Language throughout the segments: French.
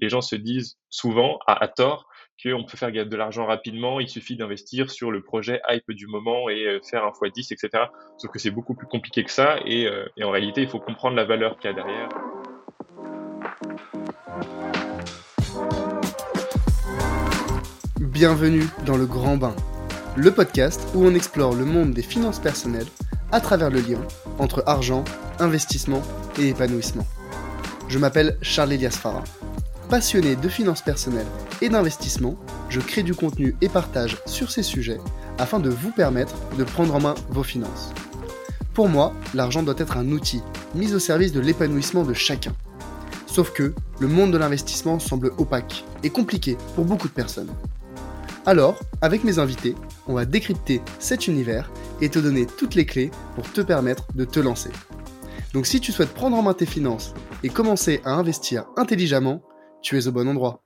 les gens se disent souvent, à, à tort, qu'on peut faire de l'argent rapidement, il suffit d'investir sur le projet hype du moment et euh, faire un x10, etc. Sauf que c'est beaucoup plus compliqué que ça et, euh, et en réalité, il faut comprendre la valeur qu'il y a derrière. Bienvenue dans le Grand Bain, le podcast où on explore le monde des finances personnelles à travers le lien entre argent, investissement et épanouissement. Je m'appelle Charles Elias Farah. Passionné de finances personnelles et d'investissement, je crée du contenu et partage sur ces sujets afin de vous permettre de prendre en main vos finances. Pour moi, l'argent doit être un outil mis au service de l'épanouissement de chacun. Sauf que le monde de l'investissement semble opaque et compliqué pour beaucoup de personnes. Alors, avec mes invités, on va décrypter cet univers et te donner toutes les clés pour te permettre de te lancer. Donc si tu souhaites prendre en main tes finances et commencer à investir intelligemment, tu es au bon endroit.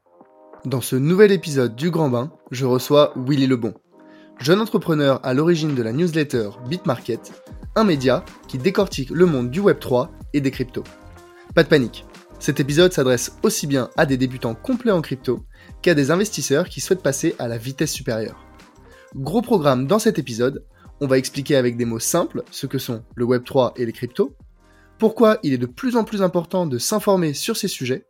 Dans ce nouvel épisode du Grand Bain, je reçois Willy Lebon, jeune entrepreneur à l'origine de la newsletter BitMarket, un média qui décortique le monde du Web3 et des cryptos. Pas de panique, cet épisode s'adresse aussi bien à des débutants complets en crypto qu'à des investisseurs qui souhaitent passer à la vitesse supérieure. Gros programme dans cet épisode, on va expliquer avec des mots simples ce que sont le Web3 et les cryptos, pourquoi il est de plus en plus important de s'informer sur ces sujets,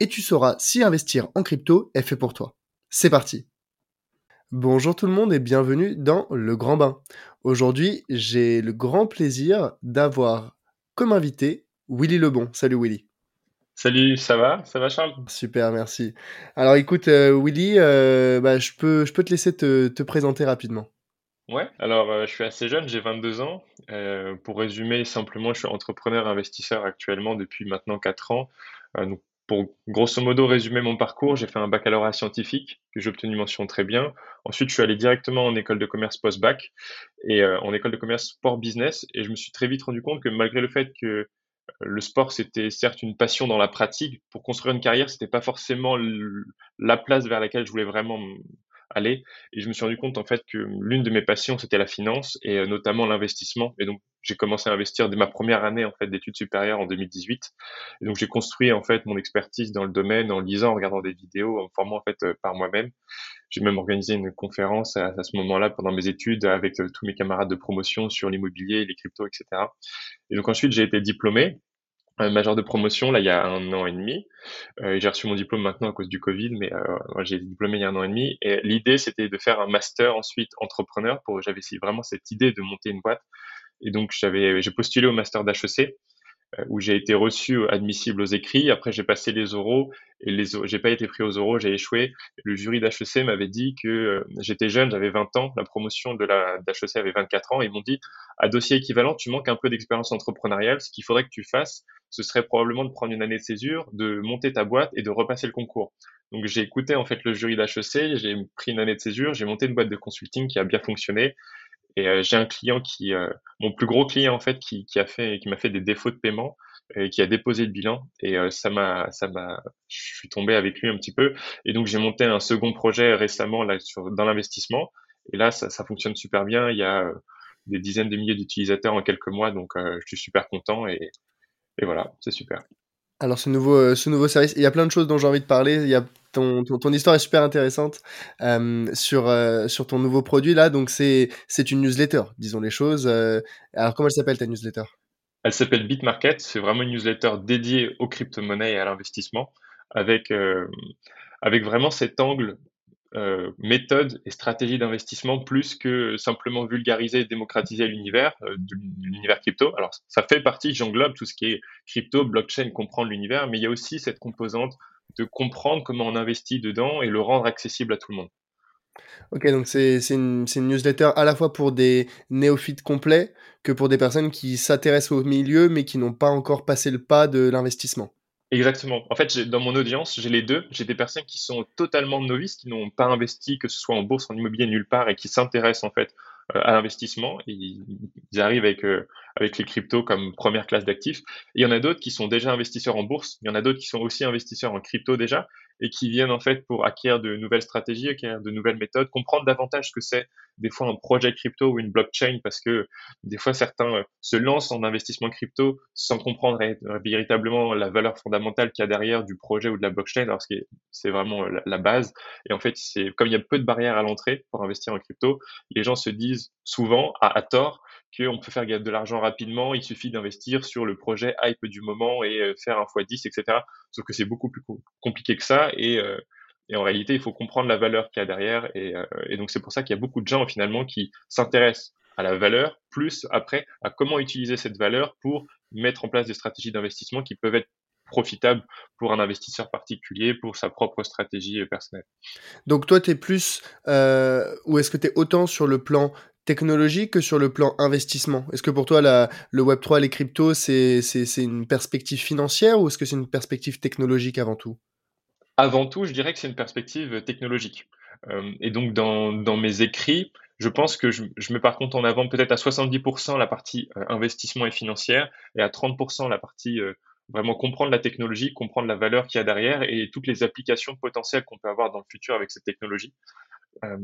et tu sauras si investir en crypto est fait pour toi. C'est parti Bonjour tout le monde et bienvenue dans Le Grand Bain. Aujourd'hui, j'ai le grand plaisir d'avoir comme invité Willy Lebon. Salut Willy. Salut, ça va? Ça va Charles? Super, merci. Alors écoute euh, Willy, euh, bah, je, peux, je peux te laisser te, te présenter rapidement. Ouais, alors euh, je suis assez jeune, j'ai 22 ans. pour résumer simplement, je suis entrepreneur investisseur actuellement depuis maintenant 4 ans. donc pour grosso modo résumer mon parcours, j'ai fait un baccalauréat scientifique que j'ai obtenu mention très bien. Ensuite, je suis allé directement en école de commerce post-bac et euh, en école de commerce sport business. Et je me suis très vite rendu compte que malgré le fait que euh, le sport c'était certes une passion dans la pratique, pour construire une carrière, c'était pas forcément la place vers laquelle je voulais vraiment aller. Et je me suis rendu compte en fait que l'une de mes passions c'était la finance et euh, notamment l'investissement. Et donc j'ai commencé à investir dès ma première année en fait d'études supérieures en 2018. Et donc j'ai construit en fait mon expertise dans le domaine en lisant, en regardant des vidéos, en formant en fait euh, par moi-même. J'ai même organisé une conférence à, ce moment-là pendant mes études avec euh, tous mes camarades de promotion sur l'immobilier, les cryptos, etc. Et donc ensuite j'ai été diplômé un major de promotion là il y a un an et demi. Euh, j'ai reçu mon diplôme maintenant à cause du Covid, mais euh, j'ai été diplômé il y a un an et demi. Et l'idée c'était de faire un master ensuite entrepreneur. Pour j'avais vraiment cette idée de monter une boîte. Et donc j'avais j'ai postulé au master d'HEC euh, où j'ai été reçu admissible aux écrits. Après, j'ai passé les oraux et les j'ai pas été pris aux oraux, j'ai échoué. Le jury d'HEC m'avait dit que euh, j'étais jeune, j'avais 20 ans, la promotion de la d'HEC avait 24 ans. Ils m'ont dit à dossier équivalent, tu manques un peu d'expérience entrepreneuriale. Ce qu'il faudrait que tu fasses, ce serait probablement de prendre une année de césure, de monter ta boîte et de repasser le concours. Donc j'ai écouté en fait le jury d'HEC, j'ai pris une année de césure, j'ai monté une boîte de consulting qui a bien fonctionné et euh, j'ai un client qui, euh, mon plus gros client en fait, qui, a fait, qui m'a fait des défauts de paiement et qui a déposé le bilan et euh, ça m'a, ça m'a, je suis tombé avec lui un petit peu et donc j'ai monté un second projet récemment là sur dans l'investissement et là ça, ça fonctionne super bien. Il y a des dizaines de milliers d'utilisateurs en quelques mois donc je suis super content et, et voilà, c'est super. Alors ce nouveau, ce nouveau service, il y a plein de choses dont j'ai envie de parler. Il y a ton, histoire est super intéressante euh, sur, euh, sur ton nouveau produit là. Donc c'est une newsletter, disons les choses. Euh, alors comment elle s'appelle ta newsletter? Elle s'appelle BitMarket. C'est vraiment une newsletter dédiée aux crypto-monnaies et à l'investissement avec vraiment cet angle méthode et stratégie d'investissement plus que simplement vulgariser et démocratiser l'univers, l'univers crypto. Alors ça fait partie, j'englobe tout ce qui est crypto, blockchain, comprendre l'univers, mais il y a aussi cette composante de comprendre comment on investit dedans et le rendre accessible à tout le monde. Ok, donc c'est une, une, newsletter à la fois pour des néophytes complets que pour des personnes qui s'intéressent au milieu mais qui n'ont pas encore passé le pas de l'investissement. Exactement. En fait, dans mon audience, j'ai les deux. J'ai des personnes qui sont totalement novices, qui n'ont pas investi, que ce soit en bourse, en immobilier, nulle part, et qui s'intéressent en fait euh, à l'investissement. Ils, arrivent avec, euh, avec les cryptos comme première classe d'actifs. Il y en a d'autres qui sont déjà investisseurs en bourse. Il y en a d'autres qui sont aussi investisseurs en crypto déjà et qui viennent en fait pour acquérir de nouvelles stratégies, acquérir de nouvelles méthodes, comprendre davantage ce que c'est des fois un projet crypto ou une blockchain parce que des fois certains euh, se lancent en investissement crypto sans comprendre véritablement la valeur fondamentale qu'il y a derrière du projet ou de la blockchain alors que c'est vraiment euh, la base et en fait c'est comme il y a peu de barrières à l'entrée pour investir en crypto les gens se disent souvent à, à tort qu'on peut faire de l'argent rapidement, il suffit d'investir sur le projet hype du moment et euh, faire un x10, etc. Sauf que c'est beaucoup plus compliqué que ça et, euh, et, en réalité, il faut comprendre la valeur qu'il y a derrière et, euh, et donc c'est pour ça qu'il y a beaucoup de gens finalement qui s'intéressent à la valeur, plus après à comment utiliser cette valeur pour mettre en place des stratégies d'investissement qui peuvent être profitables pour un investisseur particulier, pour sa propre stratégie personnelle. Donc toi, tu es plus, euh, ou est-ce que tu es autant sur le plan technologique que sur le plan investissement? Est-ce que pour toi, le Web3, les cryptos, c'est une perspective financière ou est-ce que c'est une perspective technologique avant tout? Avant tout, je dirais que c'est une perspective technologique. Euh, et donc, dans, mes écrits, je pense que je, mets par contre en avant peut-être à 70% la partie euh, investissement et financière et à 30% la partie euh, vraiment comprendre la technologie, comprendre la valeur qu'il y a derrière et toutes les applications potentielles qu'on peut avoir dans le futur avec cette technologie. Euh,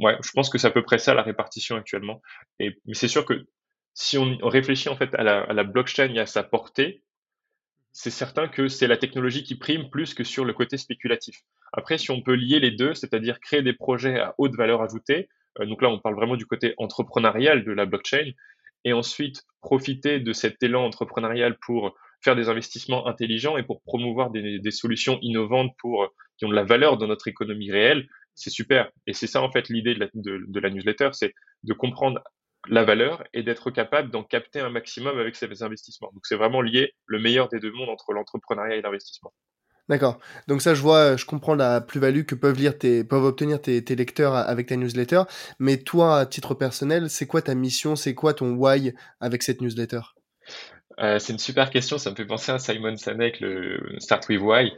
ouais, je pense que c'est à peu près ça la répartition actuellement. Et mais c'est sûr que si on, réfléchit en fait à la, blockchain et à sa portée, c'est certain que c'est la technologie qui prime plus que sur le côté spéculatif. Après, si on peut lier les deux, c'est-à-dire créer des projets à haute valeur ajoutée, euh, donc là on parle vraiment du côté entrepreneurial de la blockchain, et ensuite profiter de cet élan entrepreneurial pour faire des investissements intelligents et pour promouvoir des, solutions innovantes pour qui ont de la valeur dans notre économie réelle, c'est super. Et c'est ça, en fait, l'idée de la, newsletter, c'est de comprendre la valeur et d'être capable d'en capter un maximum avec ces investissements. Donc, c'est vraiment lié le meilleur des deux mondes entre l'entrepreneuriat et l'investissement. D'accord. Donc ça, je vois, je comprends la plus-value que peuvent lire tes, peuvent obtenir tes, lecteurs avec ta newsletter. Mais toi, à titre personnel, c'est quoi ta mission, c'est quoi ton why avec cette newsletter? Euh, c'est une super question, ça me fait penser à Simon Sinek, le Start with Why.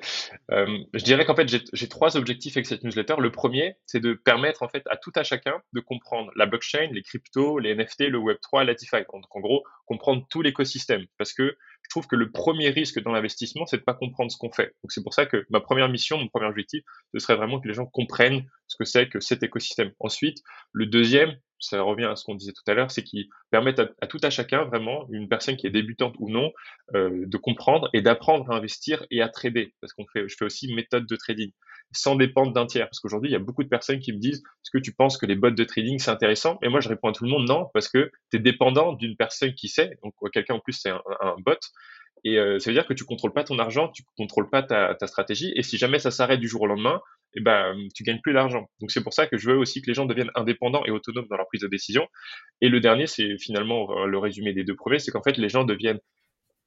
Euh, je dirais qu'en fait, j'ai trois objectifs avec cette newsletter. Le premier, c'est de permettre en fait à tout à chacun de comprendre la blockchain, les cryptos, les NFT, le Web3, la DeFi. Donc en gros, comprendre tout l'écosystème. Parce que je trouve que le premier risque dans l'investissement, c'est de pas comprendre ce qu'on fait. Donc c'est pour ça que ma première mission, mon premier objectif, ce serait vraiment que les gens comprennent ce que c'est que cet écosystème. Ensuite, le deuxième, ça revient à ce qu'on disait tout à l'heure, c'est qu'ils permettent à, tout à chacun, vraiment, une personne qui est débutante ou non, euh, de comprendre et d'apprendre à investir et à trader. Parce qu'on fait, je fais aussi méthode de trading, sans dépendre d'un tiers. Parce qu'aujourd'hui, il y a beaucoup de personnes qui me disent, est-ce que tu penses que les bots de trading, c'est intéressant? Et moi, je réponds à tout le monde, non, parce que tu es dépendant d'une personne qui sait, donc quelqu'un en plus, c'est un bot, et euh, ça veut dire que tu contrôles pas ton argent, tu contrôles pas ta, stratégie. Et si jamais ça s'arrête du jour au lendemain, eh ben, tu gagnes plus d'argent. Donc c'est pour ça que je veux aussi que les gens deviennent indépendants et autonomes dans leur prise de décision. Et le dernier, c'est finalement euh, le résumé des deux premiers, c'est qu'en fait les gens deviennent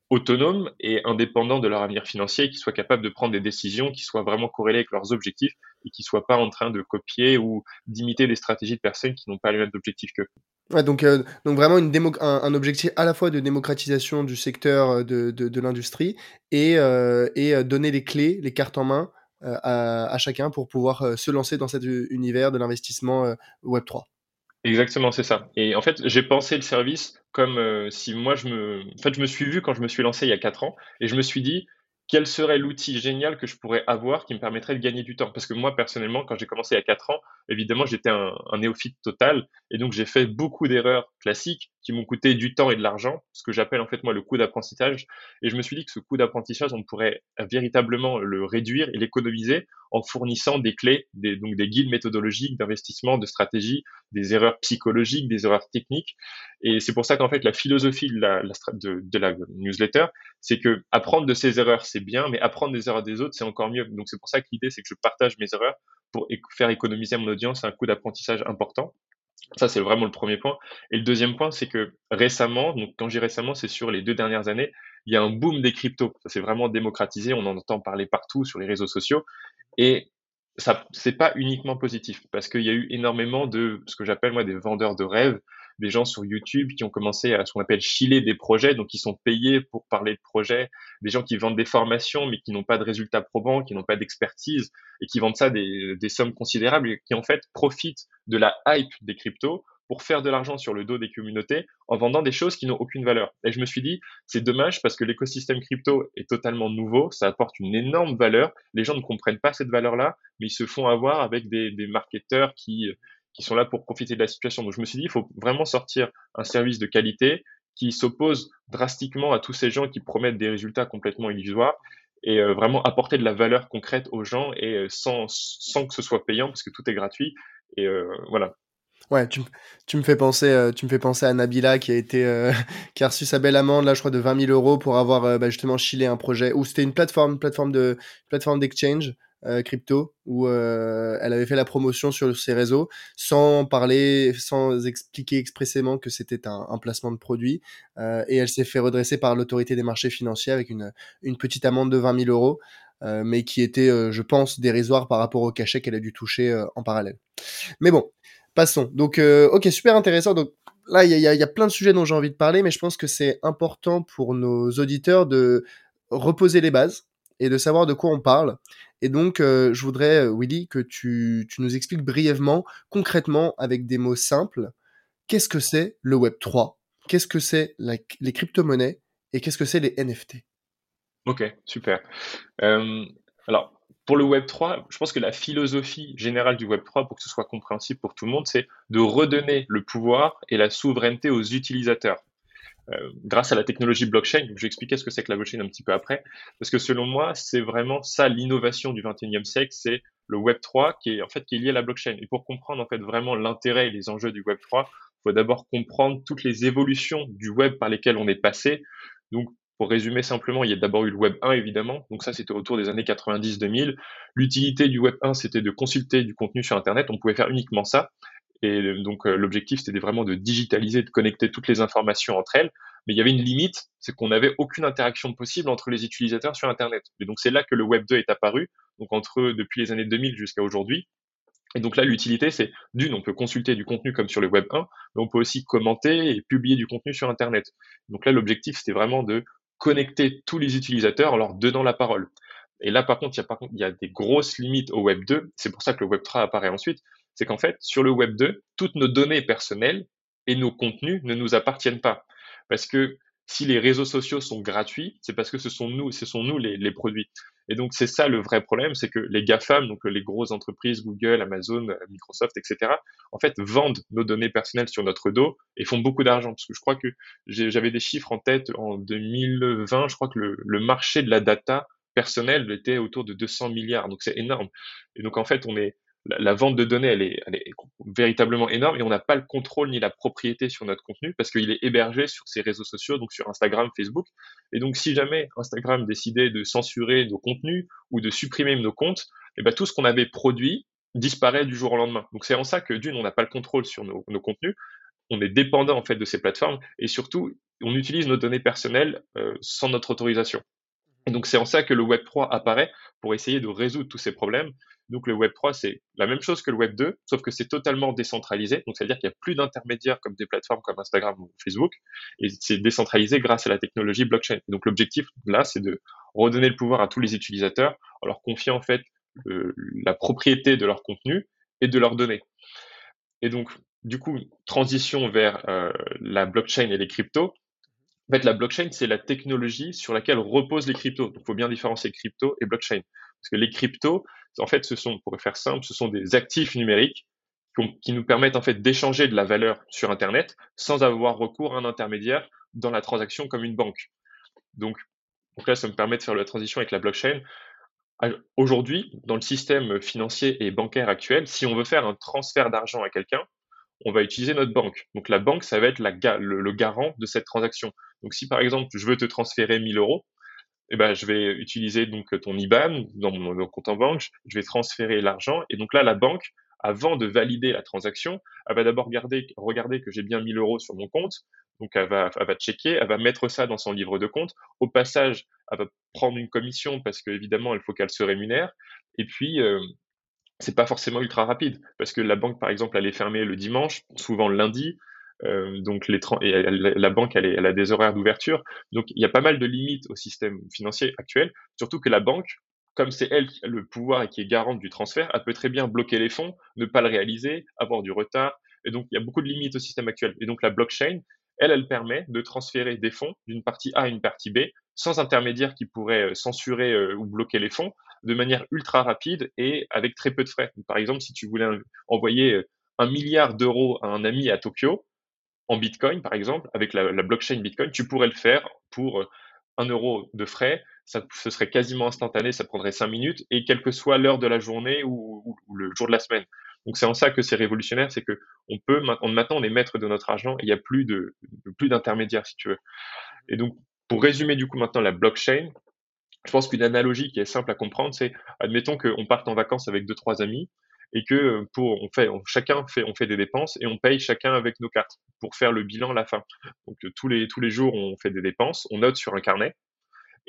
autonomes et indépendants de leur avenir financier, qu'ils soient capables de prendre des décisions qui soient vraiment corrélées avec leurs objectifs et qui soient pas en train de copier ou d'imiter des stratégies de personnes qui n'ont pas les mêmes objectifs qu'eux. Ouais, donc, euh, donc vraiment une un, objectif à la fois de démocratisation du secteur euh, de, de, l'industrie et, euh, et donner les clés, les cartes en main à, à, chacun pour pouvoir se lancer dans cet univers de l'investissement Web3. Exactement, c'est ça. Et en fait, j'ai pensé le service comme si moi je me, en fait, je me suis vu quand je me suis lancé il y a quatre ans et je me suis dit, quel serait l'outil génial que je pourrais avoir qui me permettrait de gagner du temps? Parce que moi, personnellement, quand j'ai commencé il y a 4 ans, évidemment, j'étais un, néophyte total. Et donc, j'ai fait beaucoup d'erreurs classiques qui m'ont coûté du temps et de l'argent, ce que j'appelle en fait moi le coût d'apprentissage. Et je me suis dit que ce coût d'apprentissage, on pourrait véritablement le réduire et l'économiser en fournissant des clés, des, donc des guides méthodologiques d'investissement, de stratégie, des erreurs psychologiques, des erreurs techniques. Et c'est pour ça qu'en fait, la philosophie de la, de, de la newsletter, c'est que apprendre de ses erreurs, c'est bien, mais apprendre des erreurs des autres, c'est encore mieux. Donc c'est pour ça que l'idée, c'est que je partage mes erreurs pour faire économiser à mon audience un coût d'apprentissage important. Ça, c'est vraiment le premier point. Et le deuxième point, c'est que récemment, donc quand j'ai récemment, c'est sur les deux dernières années, il y a un boom des cryptos. Ça s'est vraiment démocratisé. On en entend parler partout sur les réseaux sociaux. Et ça, c'est pas uniquement positif parce qu'il y a eu énormément de ce que j'appelle moi des vendeurs de rêves des gens sur YouTube qui ont commencé à ce qu'on appelle chiller des projets, donc qui sont payés pour parler de projets, des gens qui vendent des formations mais qui n'ont pas de résultats probants, qui n'ont pas d'expertise et qui vendent ça des, des sommes considérables et qui en fait profitent de la hype des cryptos pour faire de l'argent sur le dos des communautés en vendant des choses qui n'ont aucune valeur. Et je me suis dit, c'est dommage parce que l'écosystème crypto est totalement nouveau, ça apporte une énorme valeur. Les gens ne comprennent pas cette valeur-là, mais ils se font avoir avec des, des marketeurs qui, qui sont là pour profiter de la situation. Donc je me suis dit, il faut vraiment sortir un service de qualité qui s'oppose drastiquement à tous ces gens qui promettent des résultats complètement illusoires et euh, vraiment apporter de la valeur concrète aux gens et euh, sans, sans que ce soit payant parce que tout est gratuit. Et euh, voilà. Ouais, tu, tu, me fais penser, tu me fais penser à Nabila qui a été, qui a reçu sa belle amende là, je crois de 20 000 euros pour avoir bah, justement chillé un projet où c'était une plateforme, plateforme de, plateforme d'exchange euh, crypto où euh, elle avait fait la promotion sur ses réseaux sans parler, sans expliquer expressément que c'était un, un, placement de produit. Euh, et elle s'est fait redresser par l'autorité des marchés financiers avec une, une petite amende de 20 000 euros. mais qui était, je pense, dérisoire par rapport au cachet qu'elle a dû toucher en parallèle. Mais bon, passons. Donc, ok, super intéressant. Donc, là, il y, y, a plein de sujets dont j'ai envie de parler, mais je pense que c'est important pour nos auditeurs de reposer les bases et de savoir de quoi on parle. Et donc, euh, je voudrais, euh, Willy, que tu, nous expliques brièvement, concrètement, avec des mots simples, qu'est-ce que c'est le Web 3, qu'est-ce que c'est les crypto-monnaies et qu'est-ce que c'est les NFT. Ok, super. Euh, alors, pour le Web 3, je pense que la philosophie générale du Web 3, pour que ce soit compréhensible pour tout le monde, c'est de redonner le pouvoir et la souveraineté aux utilisateurs. Euh, grâce à la technologie blockchain. je vais expliquer ce que c'est que la blockchain un petit peu après, parce que selon moi, c'est vraiment ça l'innovation du 21e siècle, c'est le Web 3 qui est en fait qui est lié à la blockchain. Et pour comprendre en fait vraiment l'intérêt et les enjeux du Web 3, il faut d'abord comprendre toutes les évolutions du web par lesquelles on est passé. Donc pour résumer simplement, il y a d'abord eu le Web 1 évidemment, donc ça c'était autour des années 90-2000. L'utilité du Web 1 c'était de consulter du contenu sur Internet, on pouvait faire uniquement ça. Et donc euh, l'objectif, c'était vraiment de digitaliser, de connecter toutes les informations entre elles. Mais il y avait une limite, c'est qu'on n'avait aucune interaction possible entre les utilisateurs sur Internet. Et donc c'est là que le Web 2 est apparu, donc entre depuis les années 2000 jusqu'à aujourd'hui. Et donc là, l'utilité, c'est d'une, on peut consulter du contenu comme sur le Web 1, mais on peut aussi commenter et publier du contenu sur Internet. Donc là, l'objectif, c'était vraiment de connecter tous les utilisateurs en leur donnant la parole. Et là, par contre, il y a des grosses limites au Web 2. C'est pour ça que le Web 3 apparaît ensuite c'est qu'en fait, sur le Web 2, toutes nos données personnelles et nos contenus ne nous appartiennent pas. Parce que si les réseaux sociaux sont gratuits, c'est parce que ce sont nous, ce sont nous les, produits. Et donc c'est ça le vrai problème, c'est que les GAFAM, donc les grosses entreprises, Google, Amazon, Microsoft, etc., en fait vendent nos données personnelles sur notre dos et font beaucoup d'argent. Parce que je crois que j'avais des chiffres en tête en 2020, je crois que le, le marché de la data personnelle était autour de 200 milliards, donc c'est énorme. Et donc en fait on est la, vente de données, elle est, véritablement énorme et on n'a pas le contrôle ni la propriété sur notre contenu parce qu'il est hébergé sur ces réseaux sociaux, donc sur Instagram, Facebook. Et donc, si jamais Instagram décidait de censurer nos contenus ou de supprimer nos comptes, eh ben, tout ce qu'on avait produit disparaît du jour au lendemain. Donc, c'est en ça que d'une, on n'a pas le contrôle sur nos, nos, contenus. On est dépendant en fait de ces plateformes et surtout, on utilise nos données personnelles euh, sans notre autorisation. Et donc, c'est en ça que le Web 3 apparaît pour essayer de résoudre tous ces problèmes. Donc le Web 3, c'est la même chose que le Web 2, sauf que c'est totalement décentralisé. Donc, c'est-à-dire qu'il n'y a plus d'intermédiaires comme des plateformes comme Instagram ou Facebook, et c'est décentralisé grâce à la technologie blockchain. donc, l'objectif là, c'est de redonner le pouvoir à tous les utilisateurs en leur confiant en fait la propriété de leur contenu et de leurs données. Et donc, du coup, transition vers euh, la blockchain et les cryptos. En fait, la blockchain, c'est la technologie sur laquelle reposent les cryptos. Donc, il faut bien différencier crypto et blockchain. Parce que les cryptos, en fait, ce sont, pour faire simple, ce sont des actifs numériques qui nous permettent en fait d'échanger de la valeur sur Internet sans avoir recours à un intermédiaire dans la transaction comme une banque. Donc, donc là, ça me permet de faire la transition avec la blockchain. Aujourd'hui, dans le système financier et bancaire actuel, si on veut faire un transfert d'argent à quelqu'un, on va utiliser notre banque. Donc la banque, ça va être la, le, le, garant de cette transaction. Donc si par exemple, je veux te transférer 1000 euros, eh ben, je vais utiliser donc ton IBAN dans mon, compte en banque, je vais transférer l'argent et donc là la banque avant de valider la transaction, elle va d'abord regarder, regarder que j'ai bien 1000 euros sur mon compte, donc elle va, elle va checker, elle va mettre ça dans son livre de compte. Au passage, elle va prendre une commission parce qu'évidemment, il faut qu'elle se rémunère. Et puis, euh, c'est pas forcément ultra rapide parce que la banque, par exemple, elle est fermée le dimanche, souvent le lundi. Euh, donc les et la banque elle, elle a des horaires d'ouverture. Donc il y a pas mal de limites au système financier actuel, surtout que la banque, comme c'est elle qui a le pouvoir et qui est garante du transfert, elle peut très bien bloquer les fonds, ne pas le réaliser, avoir du retard. Et donc, il y a beaucoup de limites au système actuel. Et donc, la blockchain, elle, elle permet de transférer des fonds d'une partie A à une partie B sans intermédiaire qui pourrait censurer ou bloquer les fonds de manière ultra rapide et avec très peu de frais. Par exemple, si tu voulais envoyer un milliard d'euros à un ami à Tokyo, en Bitcoin, par exemple, avec la, blockchain Bitcoin, tu pourrais le faire pour euh, un euro de frais. Ça, ce serait quasiment instantané, ça prendrait cinq minutes, et quelle que soit l'heure de la journée ou, le jour de la semaine. Donc c'est en ça que c'est révolutionnaire, c'est que on peut maintenant on est maître de notre argent il n'y a plus de, plus d'intermédiaires si tu veux. Et donc pour résumer du coup maintenant la blockchain, je pense qu'une analogie qui est simple à comprendre, c'est admettons qu'on parte en vacances avec deux trois amis et que euh, pour on chacun fait des dépenses et on paye chacun avec nos cartes pour faire le bilan à la fin. Donc euh, tous les tous les jours on fait des dépenses, on note sur un carnet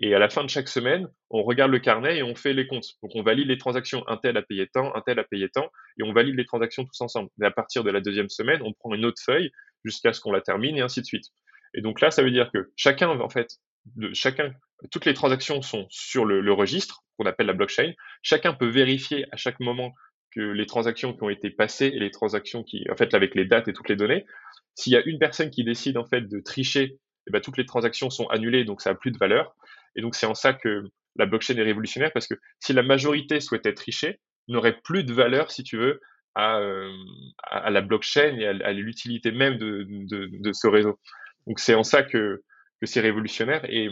et à la fin de chaque semaine, on regarde le carnet et on fait les comptes. Donc on valide les transactions, un tel a payé tant, un tel a payé tant, et on valide les transactions tous ensemble. Et à partir de la deuxième semaine, on prend une autre feuille jusqu'à ce qu'on la termine et ainsi de suite. Et donc là, ça veut dire que chacun, en fait, de chacun, toutes les transactions sont sur le, registre qu'on appelle la blockchain. Chacun peut vérifier à chaque moment que les transactions qui ont été passées et les transactions qui, en fait, avec les dates et toutes les données, s'il y a une personne qui décide en fait de tricher, eh ben, toutes les transactions sont annulées, donc ça a plus de valeur. Et donc c'est en ça que la blockchain est révolutionnaire parce que si la majorité souhaitait tricher, n'aurait plus de valeur, si tu veux, à, euh, la blockchain et à, l'utilité même de, de, ce réseau. Donc c'est en ça que, que c'est révolutionnaire. Et,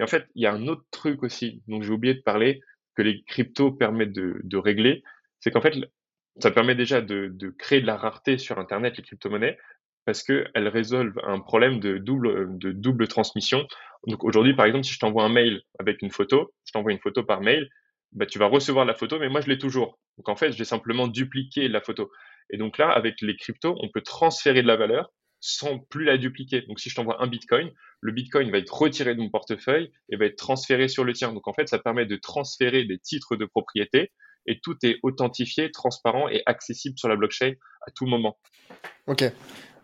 en fait, il y a un autre truc aussi dont j'ai oublié de parler que les cryptos permettent de, de régler, c'est qu'en fait, ça permet déjà de, créer de la rareté sur Internet, les crypto-monnaies, parce qu'elles résolvent un problème de double, de double transmission. Donc aujourd'hui, par exemple, si je t'envoie un mail avec une photo, je t'envoie une photo par mail, bah, tu vas recevoir la photo, mais moi, je l'ai toujours. Donc en fait, j'ai simplement dupliqué la photo. Et donc là, avec les cryptos, on peut transférer de la valeur sans plus la dupliquer. Donc si je t'envoie un bitcoin, le bitcoin va être retiré de mon portefeuille et va être transféré sur le tien. Donc en fait, ça permet de transférer des titres de propriété et tout est authentifié, transparent et accessible sur la blockchain à tout moment. Ok.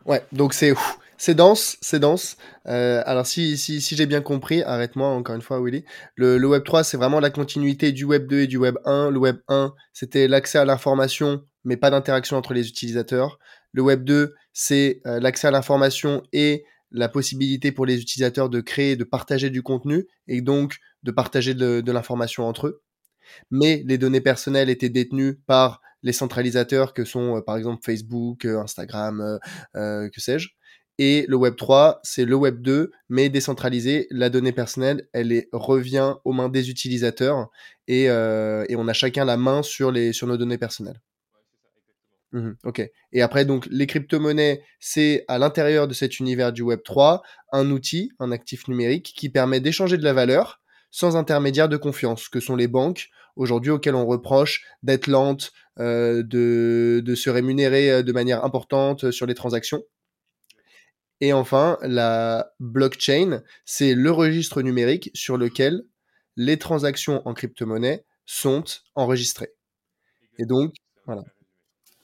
Ouais, donc c'est c'est dense, c'est dense. Euh, alors si, si, si j'ai bien compris, arrête-moi encore une fois Willy, le, le Web 3 c'est vraiment la continuité du Web 2 et du Web 1. Le Web 1 c'était l'accès à l'information mais pas d'interaction entre les utilisateurs. Le Web 2 c'est euh, l'accès à l'information et la possibilité pour les utilisateurs de créer, de partager du contenu et donc de partager de, l'information entre eux mais les données personnelles étaient détenues par les centralisateurs que sont euh, par exemple Facebook, euh, Instagram, euh, que sais-je. Et le Web 3, c'est le Web 2, mais décentralisé. La donnée personnelle, elle revient aux mains des utilisateurs et, on a chacun la main sur nos données personnelles. Mmh ok. Et après, donc, les crypto-monnaies, c'est à l'intérieur de cet univers du Web 3, un outil, un actif numérique qui permet d'échanger de la valeur sans intermédiaire de confiance, que sont les banques, aujourd'hui auxquelles on reproche d'être lentes, euh, de, de, se rémunérer euh, de manière importante sur les transactions. Et enfin, la blockchain, c'est le registre numérique sur lequel les transactions en crypto-monnaie sont enregistrées. Et donc, voilà.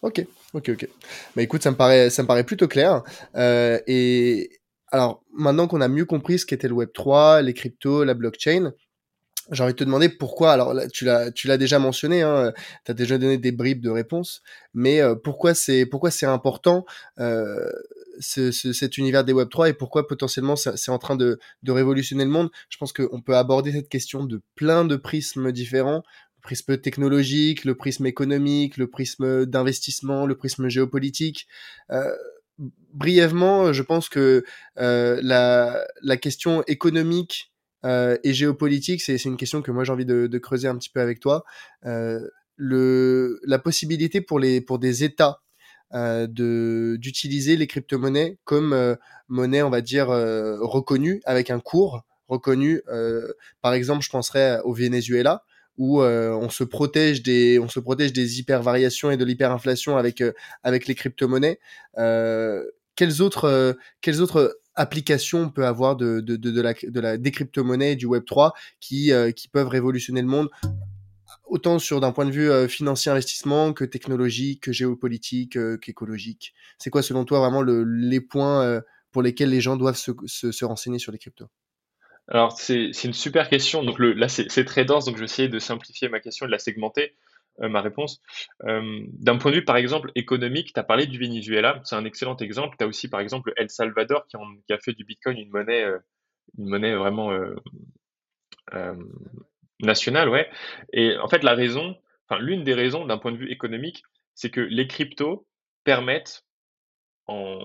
Ok, ok, ok. Bah écoute, ça me paraît, ça me paraît plutôt clair. Euh, et, alors, maintenant qu'on a mieux compris ce qu'était le Web 3, les cryptos, la blockchain, j'ai envie de te demander pourquoi. Alors, là, tu l'as, tu l'as déjà mentionné, hein, tu as déjà donné des bribes de réponses, mais euh, pourquoi c'est, pourquoi c'est important euh, ce, cet univers des Web 3 et pourquoi potentiellement c'est en train de, de révolutionner le monde? Je pense qu'on peut aborder cette question de plein de prismes différents prisme technologique, le prisme économique, le prisme d'investissement, le prisme géopolitique. Euh, brièvement, je pense que euh, la, la, question économique euh, et géopolitique, c'est une question que moi j'ai envie de, de, creuser un petit peu avec toi. Euh, le, la possibilité pour, les, pour des États euh, d'utiliser les crypto-monnaies comme euh, monnaie, on va dire, reconnue, avec un cours reconnu. par exemple, je penserais au Venezuela, où euh, on se protège des on se protège des hyper variations et de l'hyperinflation avec euh, avec les crypto-monnaies. Euh, quelles autres quelles autres applications on peut avoir de, la, de des crypto-monnaies et du Web 3 qui, peuvent révolutionner le monde autant sur d'un point de vue financier investissement que technologique, que géopolitique, qu'écologique? C'est quoi selon toi vraiment le, les points pour lesquels les gens doivent se, se, se renseigner sur les cryptos? Alors, c'est une super question. Donc, le, là, c'est très dense, donc je vais essayer de simplifier ma question et de la segmenter, euh, ma réponse. Euh, d'un point de vue, par exemple, économique, tu as parlé du Venezuela, c'est un excellent exemple. Tu as aussi, par exemple, El Salvador qui, a fait du Bitcoin une monnaie, euh, une monnaie vraiment nationale, ouais. Et en fait, la raison, enfin, l'une des raisons d'un point de vue économique, c'est que les cryptos permettent en,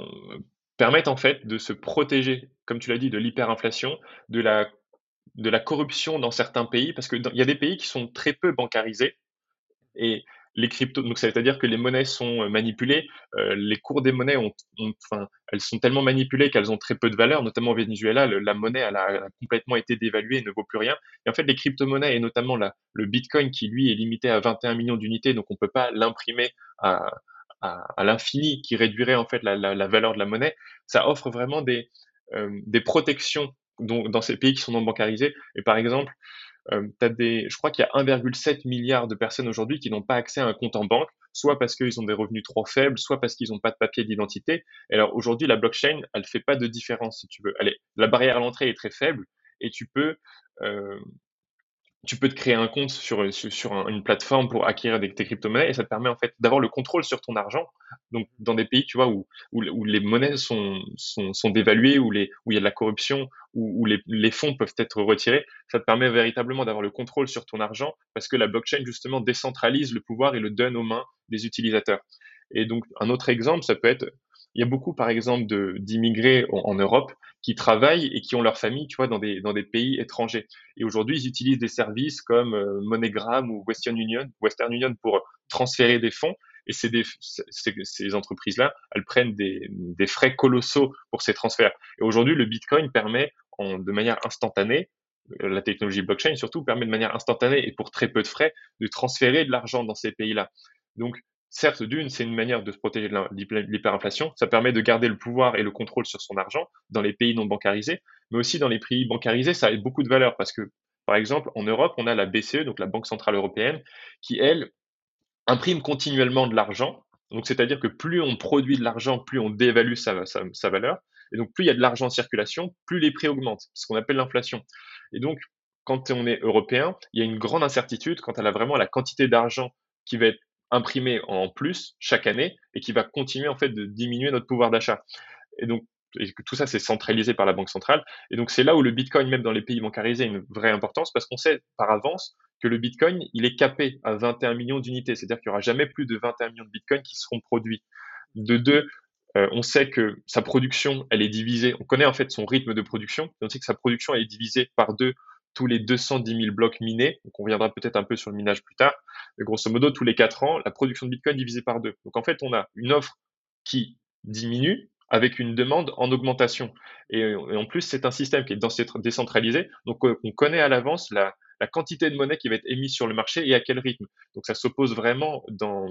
permettent en fait de se protéger, comme tu l'as dit, de l'hyperinflation, de la, corruption dans certains pays, parce qu'il y a des pays qui sont très peu bancarisés et les cryptos, donc ça veut dire que les monnaies sont euh, manipulées, euh, les cours des monnaies elles sont tellement manipulées qu'elles ont très peu de valeur, notamment au Venezuela, la monnaie elle a, complètement été dévaluée ne vaut plus rien. Et en fait, les crypto-monnaies et notamment le Bitcoin qui lui est limité à 21 millions d'unités, donc on peut pas l'imprimer à, à, l'infini, qui réduirait en fait la, valeur de la monnaie, ça offre vraiment des, euh, protections dans ces pays qui sont non bancarisés. Et par exemple, euh, t'as des, je crois qu'il y a 1,7 milliard de personnes aujourd'hui qui n'ont pas accès à un compte en banque, soit parce qu'ils ont des revenus trop faibles, soit parce qu'ils n'ont pas de papier d'identité. Alors aujourd'hui, la blockchain, elle fait pas de différence si tu veux. Elle est, la barrière à l'entrée est très faible et tu peux euh, tu peux te créer un compte sur, sur, sur un- une plateforme pour acquérir des, tes crypto-monnaies et ça te permet en fait d'avoir le contrôle sur ton argent. Donc dans des pays, tu vois, où, où, les monnaies sont, sont, dévaluées, où, les, où il y a de la corruption, où, les, les fonds peuvent être retirés, ça te permet véritablement d'avoir le contrôle sur ton argent parce que la blockchain justement décentralise le pouvoir et le donne aux mains des utilisateurs. Et donc un autre exemple, ça peut être, il y a beaucoup par exemple d'immigrés en, en Europe qui travaillent et qui ont leur famille, tu vois, dans des, dans des pays étrangers. Et aujourd'hui, ils utilisent des services comme euh, MoneyGram ou Western Union, Western Union pour transférer des fonds. Et c'est des, ces entreprises-là, elles prennent des, des frais colossaux pour ces transferts. Et aujourd'hui, le Bitcoin permet en, de manière instantanée, euh, la technologie blockchain surtout permet de manière instantanée et pour très peu de frais de transférer de l'argent dans ces pays-là. Donc, certes, d'une, c'est une manière de se protéger de la- de l'hyperinflation. Ça permet de garder le pouvoir et le contrôle sur son argent dans les pays non bancarisés, mais aussi dans les pays bancarisés, ça a beaucoup de valeur parce que, par exemple, en Europe, on a la BCE, donc la Banque Centrale Européenne, qui, elle, imprime continuellement de l'argent. Donc, c'est-à-dire que plus on produit de l'argent, plus on dévalue sa valeur. Et donc, plus il y a de l'argent en circulation, plus les prix augmentent, ce qu'on appelle l'inflation. Et donc, quand on est européen, il y a une grande incertitude quant à la, vraiment la quantité d'argent qui va être imprimé en plus chaque année et qui va continuer en fait de diminuer notre pouvoir d'achat. Et donc, tout ça, c'est centralisé par la Banque centrale. Et donc, c'est là où le Bitcoin, même dans les pays bancarisés, a une vraie importance parce qu'on sait par avance que le Bitcoin, il est capé à 21 millions d'unités. C'est-à-dire qu'il n'y aura jamais plus de 21 millions de Bitcoin qui seront produits. De deux, euh, on sait que sa production, elle est divisée. On connaît en fait son rythme de production. On sait que sa production, elle est divisée par deux tous les 210 000 blocs minés. Donc, on reviendra peut-être un peu sur le minage plus tard. Mais grosso modo, tous les quatre ans, la production de Bitcoin divisée par deux. Donc, en fait, on a une offre qui diminue avec une demande en augmentation. Et, en plus, c'est un système qui est décentralisé. Donc, euh, on connaît à l'avance la, quantité de monnaie qui va être émise sur le marché et à quel rythme. Donc, ça s'oppose vraiment dans,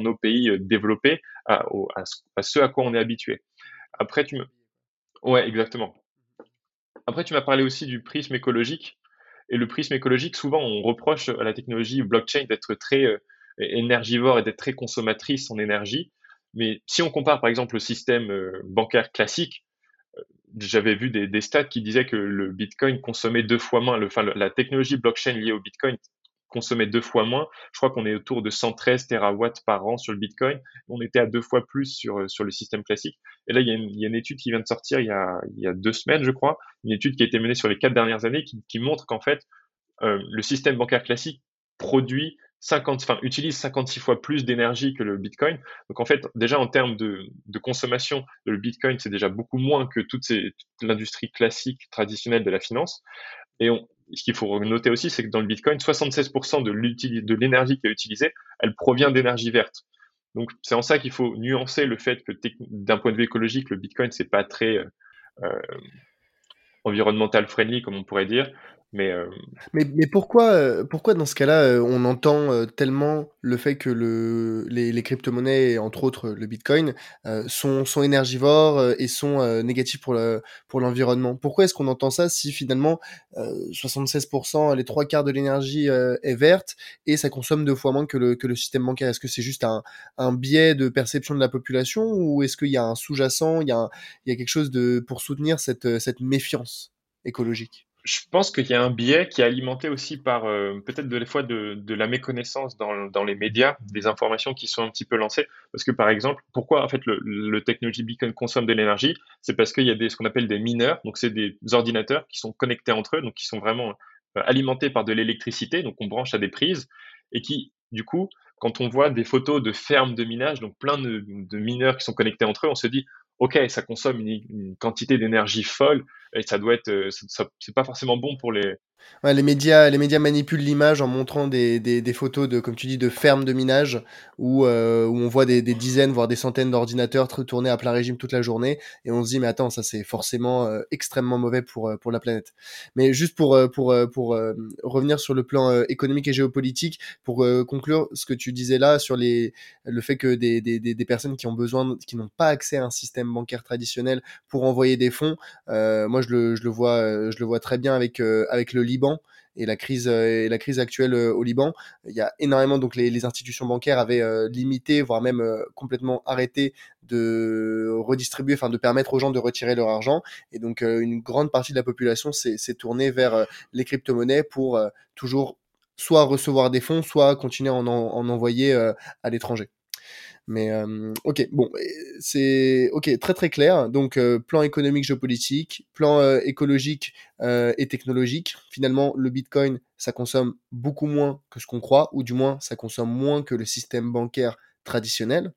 nos pays euh, développés à, ce à quoi on est habitué. Après, tu me... Ouais, exactement. Après, tu m'as parlé aussi du prisme écologique. Et le prisme écologique, souvent, on reproche à la technologie blockchain d'être très euh, énergivore et d'être très consommatrice en énergie. Mais si on compare, par exemple, au système euh, bancaire classique, euh, j'avais vu des, stats qui disaient que le Bitcoin consommait deux fois moins, le, enfin, la technologie blockchain liée au Bitcoin consommait deux fois moins. Je crois qu'on est autour de 113 terawatts par an sur le Bitcoin. On était à deux fois plus sur, sur le système classique. Et là, il y, a une, étude qui vient de sortir il y, a, il y a deux semaines, je crois, une étude qui a été menée sur les quatre dernières années qui, montre qu'en fait, euh, le système bancaire classique produit 50, enfin, utilise 56 fois plus d'énergie que le Bitcoin. Donc en fait, déjà en termes de, de consommation, le Bitcoin c'est déjà beaucoup moins que toute l'industrie classique traditionnelle de la finance. Et on, ce qu'il faut noter aussi, c'est que dans le Bitcoin, 76% de, l'énergie qui est utilisée, elle provient d'énergie verte. Donc c'est en ça qu'il faut nuancer le fait que d'un point de vue écologique, le Bitcoin c'est pas très euh, environnemental friendly comme on pourrait dire. Mais, euh... mais, mais, pourquoi, euh, pourquoi dans ce cas-là, euh, on entend euh, tellement le fait que le, les, les crypto-monnaies, et entre autres le Bitcoin, euh, sont, sont énergivores et sont euh, négatifs pour le, pour l'environnement? Pourquoi est-ce qu'on entend ça si finalement 76%, les trois quarts de l'énergie est verte et ça consomme deux fois moins que le, que le système bancaire? Est-ce que c'est juste un, un biais de perception de la population ou est-ce qu'il y a un sous-jacent, il y a, il y a quelque chose de, pour soutenir cette, cette méfiance écologique? Je pense qu'il y a un biais qui est alimenté aussi par euh, peut-être des fois de, la méconnaissance dans, les médias, des informations qui sont un petit peu lancées. Parce que par exemple, pourquoi en fait le, technologie Bitcoin consomme de l'énergie? C'est parce qu'il y a des, ce qu'on appelle des mineurs, donc c'est des ordinateurs qui sont connectés entre eux, donc qui sont vraiment euh, alimentés par de l'électricité, donc on branche à des prises, et qui du coup, quand on voit des photos de fermes de minage, donc plein de, de mineurs qui sont connectés entre eux, on se dit ok, ça consomme une, quantité d'énergie folle et ça doit être, euh, c'est pas forcément bon pour les, Les médias, les médias manipulent l'image en montrant des, des, photos de, comme tu dis, de fermes de minage où, euh, où on voit des, dizaines, voire des centaines d'ordinateurs tourner à plein régime toute la journée et on se dit mais attends ça c'est forcément euh, extrêmement mauvais pour euh, pour la planète. Mais juste pour pour pour revenir sur le plan économique et géopolitique, pour conclure ce que tu disais là sur les le fait que des, des, des personnes qui ont besoin, qui n'ont pas accès à un système bancaire traditionnel pour envoyer des fonds, moi je le je le vois je le vois très bien avec avec le Liban et la crise euh, et la crise actuelle euh, au Liban. Il y a énormément donc les, institutions bancaires avaient euh, limité, voire même complètement arrêté de redistribuer, enfin de permettre aux gens de retirer leur argent. Et donc une grande partie de la population s'est tournée vers les crypto-monnaies pour toujours soit recevoir des fonds, soit continuer à en envoyer à l'étranger. Mais euh, ok, bon, c'est ok, très très clair. Donc euh, plan économique, géopolitique, plan euh, écologique et technologique. Finalement, le Bitcoin, ça consomme beaucoup moins que ce qu'on croit, ou du moins, ça consomme moins que le système bancaire traditionnel.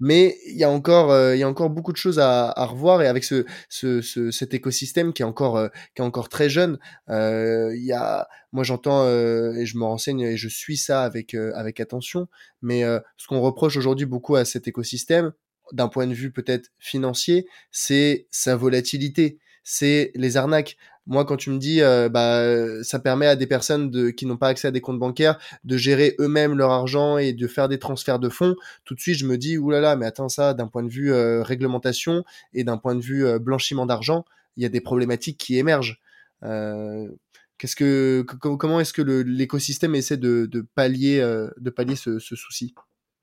Mais il y a encore, euh, il y encore beaucoup de choses à, revoir et avec ce, ce, ce, cet écosystème qui est encore, euh, qui est encore très jeune, euh, il y a, moi j'entends et je me renseigne et je suis ça avec, avec attention. Mais ce qu'on reproche aujourd'hui beaucoup à cet écosystème, d'un point de vue peut-être financier, c'est sa volatilité, c'est les arnaques. Moi, quand tu me dis, euh, bah, ça permet à des personnes qui n'ont pas accès à des comptes bancaires de gérer eux-mêmes leur argent et de faire des transferts de fonds, tout de suite, je me dis, oulala, mais attends ça, d'un point de vue euh, réglementation et d'un point de vue euh, blanchiment d'argent, il y a des problématiques qui émergent. Euh, qu'est-ce que, comment est-ce que l'écosystème essaie de, pallier, de pallier ce, souci?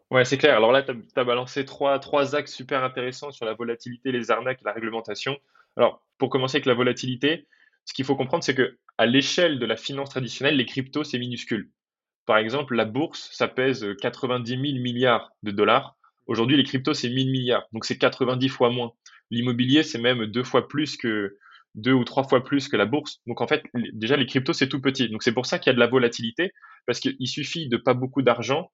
Ouais, c'est clair. Alors là, tu as, as, balancé trois, trois axes super intéressants sur la volatilité, les arnaques et la réglementation. Alors, pour commencer avec la volatilité, ce qu'il faut comprendre, c'est que à l'échelle de la finance traditionnelle, les cryptos, c'est minuscule. Par exemple, la bourse, ça pèse 90 000 milliards de dollars. Aujourd'hui, les cryptos, c'est 1000 milliards. Donc, c'est 90 fois moins. L'immobilier, c'est même deux fois plus que, deux ou trois fois plus que la bourse. Donc, en fait, déjà, les cryptos, c'est tout petit. Donc, c'est pour ça qu'il y a de la volatilité, parce qu'il suffit de pas beaucoup d'argent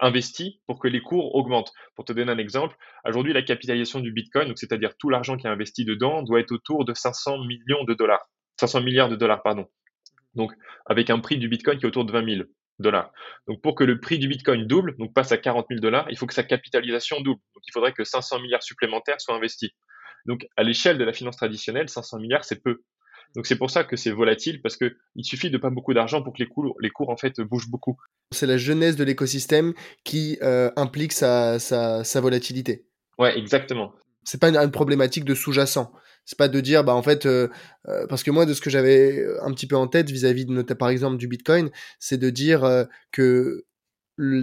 investi pour que les cours augmentent. Pour te donner un exemple, aujourd'hui, la capitalisation du Bitcoin, c'est-à-dire tout l'argent qui est investi dedans, doit être autour de 500 millions de dollars. 500 milliards de dollars, pardon. Donc, avec un prix du Bitcoin qui est autour de 20 000 dollars. Donc, pour que le prix du Bitcoin double, donc passe à 40 000 dollars, il faut que sa capitalisation double. Donc, il faudrait que 500 milliards supplémentaires soient investis. Donc, à l'échelle de la finance traditionnelle, 500 milliards, c'est peu. Donc, c'est pour ça que c'est volatile, parce que il suffit de pas beaucoup d'argent pour que les cours, les cours, en fait, bougent beaucoup. C'est la jeunesse de l'écosystème qui euh, implique sa, sa, sa volatilité. Ouais, exactement. C'est pas une, une problématique de sous-jacent. C'est pas de dire, bah en fait, euh, euh, parce que moi, de ce que j'avais un petit peu en tête vis-à-vis de, par exemple, du Bitcoin, c'est de dire euh, que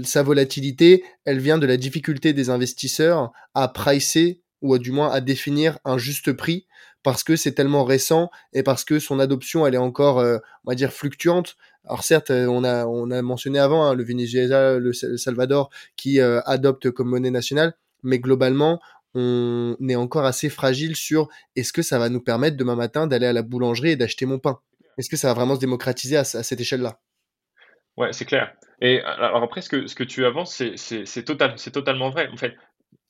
sa volatilité, elle vient de la difficulté des investisseurs à pricer ou à, du moins à définir un juste prix parce que c'est tellement récent et parce que son adoption elle est encore euh, on va dire fluctuante. Alors certes on a on a mentionné avant hein, le Venezuela le, Salvador qui euh, adopte comme monnaie nationale mais globalement on est encore assez fragile sur est-ce que ça va nous permettre demain matin d'aller à la boulangerie et d'acheter mon pain? Est-ce que ça va vraiment se démocratiser à, à cette échelle-là? Ouais, c'est clair. Et alors après, ce que, ce que tu avances, c'est total, totalement vrai. En fait,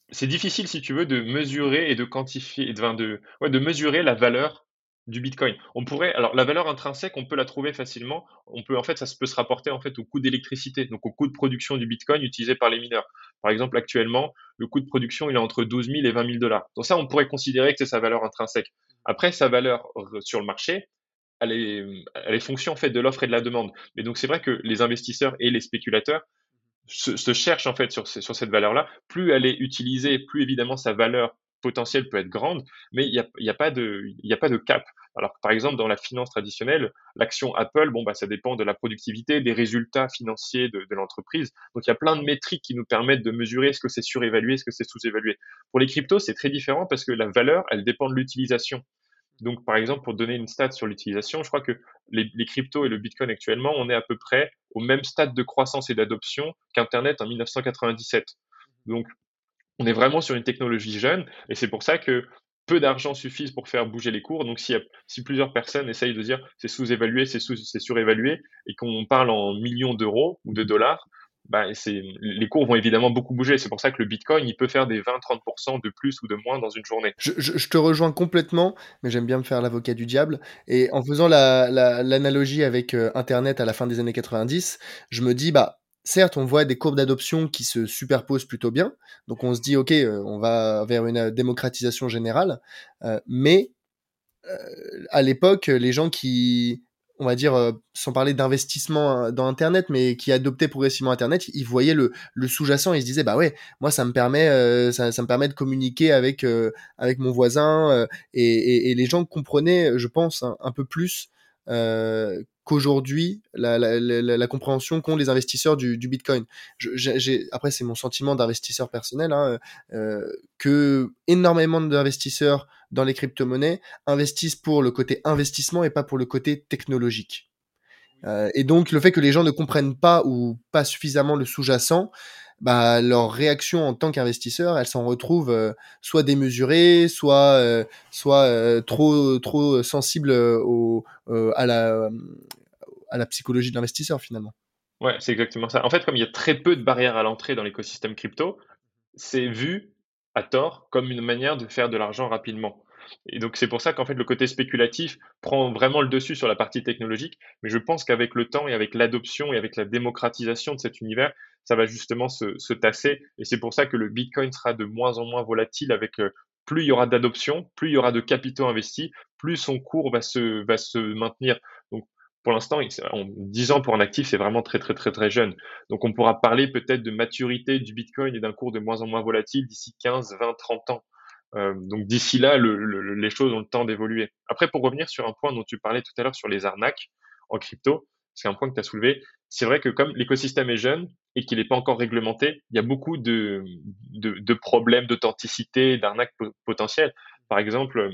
c'est difficile, si tu veux, de mesurer et de quantifier, de, de, ouais, de mesurer la valeur du Bitcoin. On pourrait, alors la valeur intrinsèque, on peut la trouver facilement. On peut, en fait, ça peut se rapporter en fait au coût d'électricité, donc au coût de production du Bitcoin utilisé par les mineurs. Par exemple, actuellement, le coût de production, il est entre 12 000 et 20 000 dollars. Donc ça, on pourrait considérer que c'est sa valeur intrinsèque. Après, sa valeur sur le marché, elle est, elle est fonction en fait de l'offre et de la demande. Mais donc c'est vrai que les investisseurs et les spéculateurs se, se cherchent en fait sur, sur cette valeur-là. Plus elle est utilisée, plus évidemment sa valeur potentiel peut être grande, mais il n'y a, pas de, cap. Alors, par exemple, dans la finance traditionnelle, l'action Apple, bon, bah, ça dépend de la productivité, des résultats financiers de, l'entreprise. Donc, il y a plein de métriques qui nous permettent de mesurer est-ce que c'est surévalué, est-ce que c'est sous-évalué. Pour les cryptos, c'est très différent parce que la valeur, elle dépend de l'utilisation. Donc, par exemple, pour donner une stat sur l'utilisation, je crois que les, les, cryptos et le Bitcoin actuellement, on est à peu près au même stade de croissance et d'adoption qu'Internet en 1997. Donc, on est vraiment sur une technologie jeune et c'est pour ça que peu d'argent suffise pour faire bouger les cours. Donc, si, si plusieurs personnes essayent de dire c'est sous-évalué, c'est sous, surévalué et qu'on parle en millions d'euros ou de dollars, bah, les cours vont évidemment beaucoup bouger. C'est pour ça que le Bitcoin, il peut faire des 20-30% de plus ou de moins dans une journée. Je, te rejoins complètement, mais j'aime bien me faire l'avocat du diable. Et en faisant l'analogie la, avec euh, Internet à la fin des années 90, je me dis, bah, certes, on voit des courbes d'adoption qui se superposent plutôt bien. Donc on se dit, OK, euh, on va vers une euh, démocratisation générale. Euh, mais à l'époque, les gens qui, on va dire, sans parler d'investissement dans Internet, mais qui adoptaient progressivement Internet, ils voyaient le, sous-jacent, ils se disaient, bah ouais, moi ça me permet, ça, me permet de communiquer avec avec mon voisin, et, les gens comprenaient, je pense, un, peu plus qu'aujourd'hui la, la, la, compréhension qu'ont les investisseurs du, du Bitcoin. j'ai, après, c'est mon sentiment d'investisseur personnel, hein, euh, que énormément d'investisseurs dans les crypto-monnaies investissent pour le côté investissement et pas pour le côté technologique. Euh, et donc, le fait que les gens ne comprennent pas ou pas suffisamment le sous-jacent, bah, leur réaction en tant qu'investisseur, elle s'en retrouve euh, soit démesurée, soit, euh, soit euh, trop, trop sensible au, à, la, à la psychologie de l'investisseur finalement. Ouais, c'est exactement ça. En fait, comme il y a très peu de barrières à l'entrée dans l'écosystème crypto, c'est vu à tort comme une manière de faire de l'argent rapidement. Et donc c'est pour ça qu'en fait le côté spéculatif prend vraiment le dessus sur la partie technologique. Mais je pense qu'avec le temps et avec l'adoption et avec la démocratisation de cet univers, ça va justement se, tasser. Et c'est pour ça que le Bitcoin sera de moins en moins volatile avec euh, plus il y aura d'adoption, plus il y aura de capitaux investis, plus son cours va se, va se maintenir. Donc, pour l'instant, en 10 ans pour un actif, c'est vraiment très, très, très, très jeune. Donc, on pourra parler peut-être de maturité du Bitcoin et d'un cours de moins en moins volatile d'ici 15, 20, 30 ans. Euh, donc, d'ici là, les choses ont le temps d'évoluer. Après, pour revenir sur un point dont tu parlais tout à l'heure sur les arnaques en crypto, c'est un point que tu as soulevé. C'est vrai que comme l'écosystème est jeune et qu'il n'est pas encore réglementé, il y a beaucoup de, de, de problèmes d'authenticité, d'arnaques potentielles. Par exemple,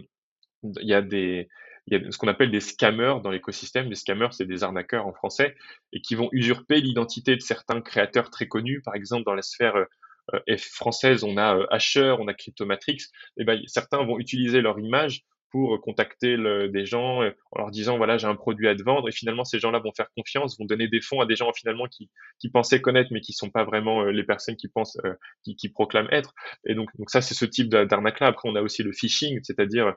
il y a des, il y a ce qu'on appelle des scammers dans l'écosystème. Les scammers, c'est des arnaqueurs en français et qui vont usurper l'identité de certains créateurs très connus. Par exemple, dans la sphère euh, française, on a euh, Asher, on a Cryptomatrix. Et ben, certains vont utiliser leur image pour contacter le, des gens euh, en leur disant voilà j'ai un produit à te vendre. Et finalement ces gens-là vont faire confiance vont donner des fonds à des gens finalement qui, qui pensaient connaître mais qui sont pas vraiment euh, les personnes qui pensent euh, qui, qui, proclament être. Et donc donc ça c'est ce type d'arnaque là après on a aussi le phishing c'est-à-dire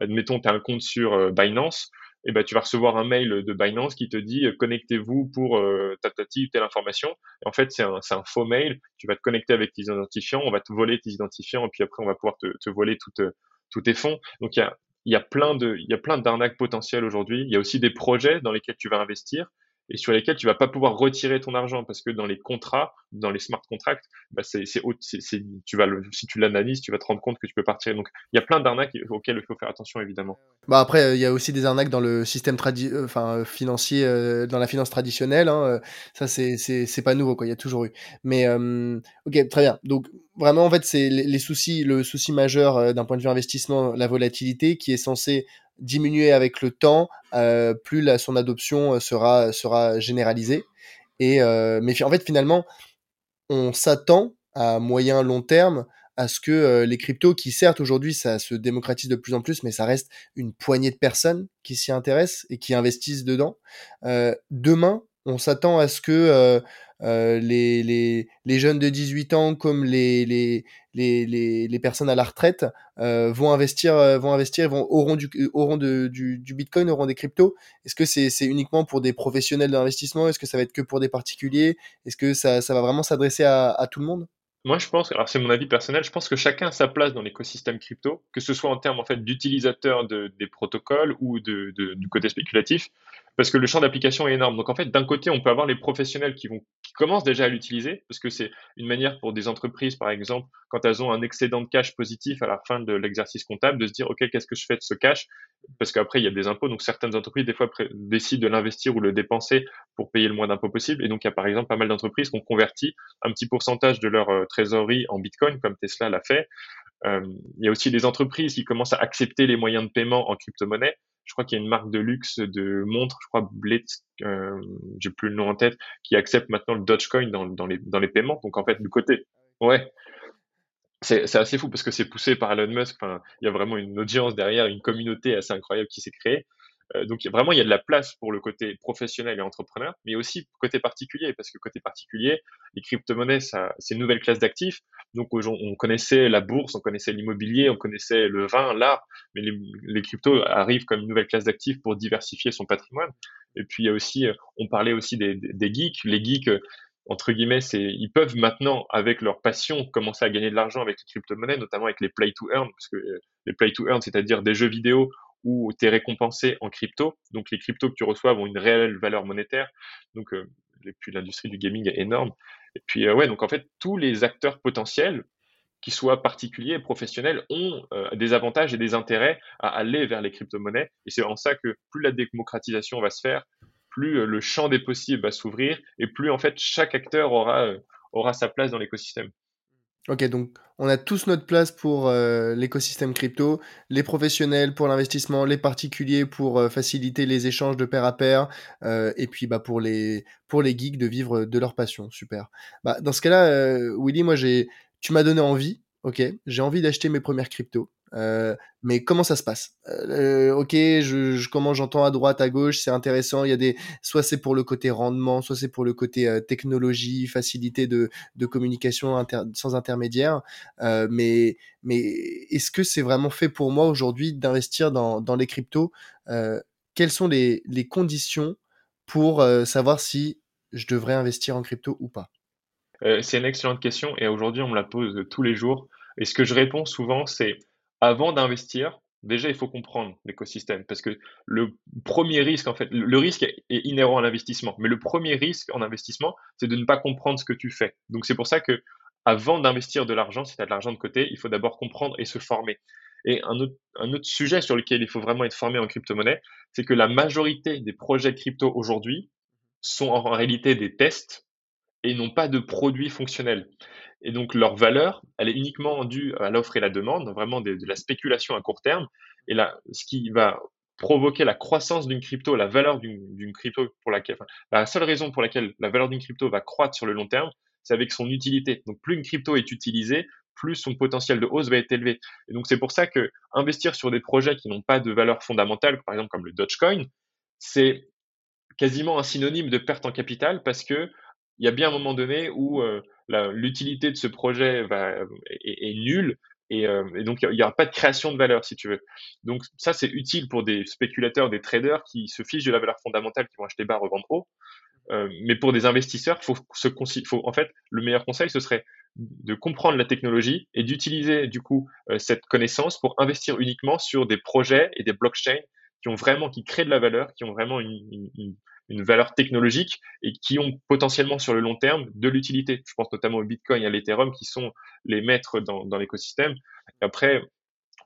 admettons tu as un compte sur Binance et ben tu vas recevoir un mail de Binance qui te dit connectez-vous pour euh, tatati telle information. En fait c'est un, un faux mail. Tu vas te connecter avec tes identifiants. On va te voler tes identifiants. Et puis après on va pouvoir te, voler toutes tous tes fonds. Donc il y a, y a plein de, il y a plein d'arnaques potentielles aujourd'hui. Il y a aussi des projets dans lesquels tu vas investir et sur lesquels tu vas pas pouvoir retirer ton argent parce que dans les contrats, dans les smart contracts, bah c'est, c'est, c'est, tu vas le, si tu l'analyses, tu vas te rendre compte que tu peux partir. Donc il y a plein d'arnaques auxquelles il faut faire attention évidemment. Bah après il y a aussi des arnaques dans le système tradi euh, enfin financier, euh, dans la finance traditionnelle. Hein, euh, ça c'est, c'est, c'est pas nouveau quoi, il y a toujours eu. Mais ok très bien. Donc vraiment en fait c'est les, soucis, le souci majeur d'un point de vue investissement, la volatilité qui est censé diminuer avec le temps, euh, plus la, son adoption euh, sera, sera généralisée. Et, euh, mais en fait, finalement, on s'attend à moyen long terme à ce que les cryptos, qui certes aujourd'hui ça se démocratise de plus en plus, mais ça reste une poignée de personnes qui s'y intéressent et qui investissent dedans. demain, on s'attend à ce que euh, les, jeunes de 18 ans comme les, personnes à la retraite euh, vont investir, euh, vont investir, auront, du, auront de, du, Bitcoin, auront des cryptos. Est-ce que c'est uniquement pour des professionnels d'investissement? Est-ce que ça va être que pour des particuliers? Est-ce que ça, va vraiment s'adresser à tout le monde? Moi, je pense, alors c'est mon avis personnel, je pense que chacun a sa place dans l'écosystème crypto, que ce soit en termes en fait d'utilisateurs de, des protocoles ou de, du côté spéculatif parce que le champ d'application est énorme. Donc en fait, d'un côté, on peut avoir les professionnels qui vont qui commencent déjà à l'utiliser parce que c'est une manière pour des entreprises, par exemple, quand elles ont un excédent de cash positif à la fin de l'exercice comptable, de se dire ok, qu'est-ce que je fais de ce cash? Parce qu'après, il y a des impôts. Donc certaines entreprises des fois décident de l'investir ou le dépenser pour payer le moins d'impôts possible. Et donc il y a par exemple pas mal d'entreprises qui ont converti un petit pourcentage de leur euh, trésorerie en Bitcoin, comme Tesla l'a fait. il y a aussi des entreprises qui commencent à accepter les moyens de paiement en crypto-monnaie. Je crois qu'il y a une marque de luxe de montres, je crois Blitz, euh, j'ai plus le nom en tête, qui accepte maintenant le Dogecoin dans, dans, les, dans les paiements. Donc en fait, du côté, ouais, c'est assez fou parce que c'est poussé par Elon Musk. Enfin, il y a vraiment une audience derrière, une communauté assez incroyable qui s'est créée. Euh, donc vraiment, il y a de la place pour le côté professionnel et entrepreneur, mais aussi côté particulier, parce que côté particulier, les crypto-monnaies, c'est une nouvelle classe d'actifs. Donc on connaissait la bourse, on connaissait l'immobilier, on connaissait le vin, l'art, mais les, les, cryptos arrivent comme une nouvelle classe d'actifs pour diversifier son patrimoine. Et puis il y a aussi, euh, on parlait aussi des, des geeks. Les geeks, euh, entre guillemets, c'est, ils peuvent maintenant, avec leur passion, commencer à gagner de l'argent avec les crypto-monnaies, notamment avec les play to earn, parce que les play to earn, c'est-à-dire des jeux vidéo où tu es récompensé en crypto. Donc les cryptos que tu reçois ont une réelle valeur monétaire. Donc euh, et puis l'industrie du gaming est énorme. Et puis euh, ouais, donc en fait tous les acteurs potentiels, qu'ils soient particuliers professionnels, ont euh, des avantages et des intérêts à aller vers les crypto-monnaies. Et c'est en ça que plus la démocratisation va se faire, plus le champ des possibles va s'ouvrir et plus en fait chaque acteur aura aura sa place dans l'écosystème. Ok, donc on a tous notre place pour euh, l'écosystème crypto, les professionnels pour l'investissement, les particuliers pour euh, faciliter les échanges de pair à pair, euh, et puis bah, pour, les, pour les geeks de vivre de leur passion. Super. Bah, dans ce cas-là, Willy, moi, j'ai, tu m'as donné envie, ok, j'ai envie d'acheter mes premières cryptos. Euh, mais comment ça se passe? Euh, Ok, comment j'entends à droite, à gauche, c'est intéressant. Il y a des, soit c'est pour le côté rendement, soit c'est pour le côté euh, technologie, facilité de, de communication sans intermédiaire. Mais mais est-ce que c'est vraiment fait pour moi aujourd'hui d'investir dans, dans les cryptos? Quelles sont les, les conditions pour savoir si je devrais investir en crypto ou pas? C'est une excellente question et aujourd'hui on me la pose tous les jours. Et ce que je réponds souvent, c'est avant d'investir, déjà, il faut comprendre l'écosystème parce que le premier risque, en fait, le risque est inhérent à l'investissement, mais le premier risque en investissement, c'est de ne pas comprendre ce que tu fais. Donc, c'est pour ça que avant d'investir de l'argent, si tu as de l'argent de côté, il faut d'abord comprendre et se former. Et un autre, sujet sur lequel il faut vraiment être formé en crypto-monnaie, c'est que la majorité des projets crypto aujourd'hui sont en réalité des tests et n'ont pas de produits fonctionnels. Et donc leur valeur, elle est uniquement due à l'offre et la demande, vraiment de, la spéculation à court terme. Et là, ce qui va provoquer la croissance d'une crypto, la valeur d'une crypto pour laquelle, la seule raison pour laquelle la valeur d'une crypto va croître sur le long terme, c'est avec son utilité. Donc plus une crypto est utilisée, plus son potentiel de hausse va être élevé. Et donc c'est pour ça que investir sur des projets qui n'ont pas de valeur fondamentale, par exemple comme le Dogecoin, c'est quasiment un synonyme de perte en capital parce que il y a bien un moment donné où euh, l'utilité de ce projet va, est, nulle et, euh, et, donc il n'y aura pas de création de valeur si tu veux. Donc ça c'est utile pour des spéculateurs, des traders qui se fichent de la valeur fondamentale, qui vont acheter bas, revendre haut. Euh, mais pour des investisseurs, faut faut en fait le meilleur conseil ce serait de comprendre la technologie et d'utiliser du coup cette connaissance pour investir uniquement sur des projets et des blockchains qui ont vraiment qui créent de la valeur, qui ont vraiment une valeur technologique et qui ont potentiellement sur le long terme de l'utilité. Je pense notamment au Bitcoin et à l'Ethereum qui sont les maîtres dans, dans l'écosystème. Après,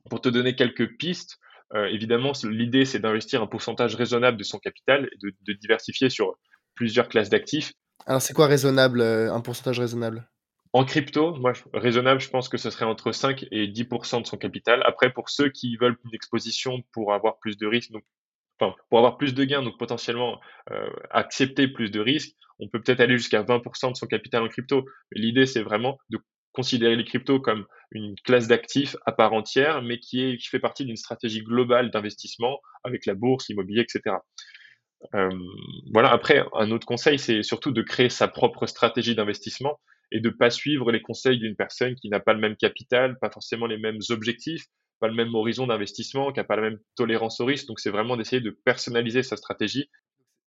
pour te donner quelques pistes, euh, évidemment, l'idée c'est d'investir un pourcentage raisonnable de son capital et de, de diversifier sur plusieurs classes d'actifs. Alors c'est quoi raisonnable, euh, un pourcentage raisonnable? En crypto, moi, raisonnable, je pense que ce serait entre 5 et 10% de son capital. Après, pour ceux qui veulent une exposition pour avoir plus de risques, donc pour avoir plus de gains, donc potentiellement euh, accepter plus de risques, on peut peut-être aller jusqu'à 20% de son capital en crypto. Mais l'idée, c'est vraiment de considérer les cryptos comme une classe d'actifs à part entière, mais qui, est, qui fait partie d'une stratégie globale d'investissement avec la bourse, l'immobilier, etc. Euh, voilà. Après, un autre conseil, c'est surtout de créer sa propre stratégie d'investissement et de pas suivre les conseils d'une personne qui n'a pas le même capital, pas forcément les mêmes objectifs, pas le même horizon d'investissement, qui n'a pas la même tolérance au risque. Donc, c'est vraiment d'essayer de personnaliser sa stratégie.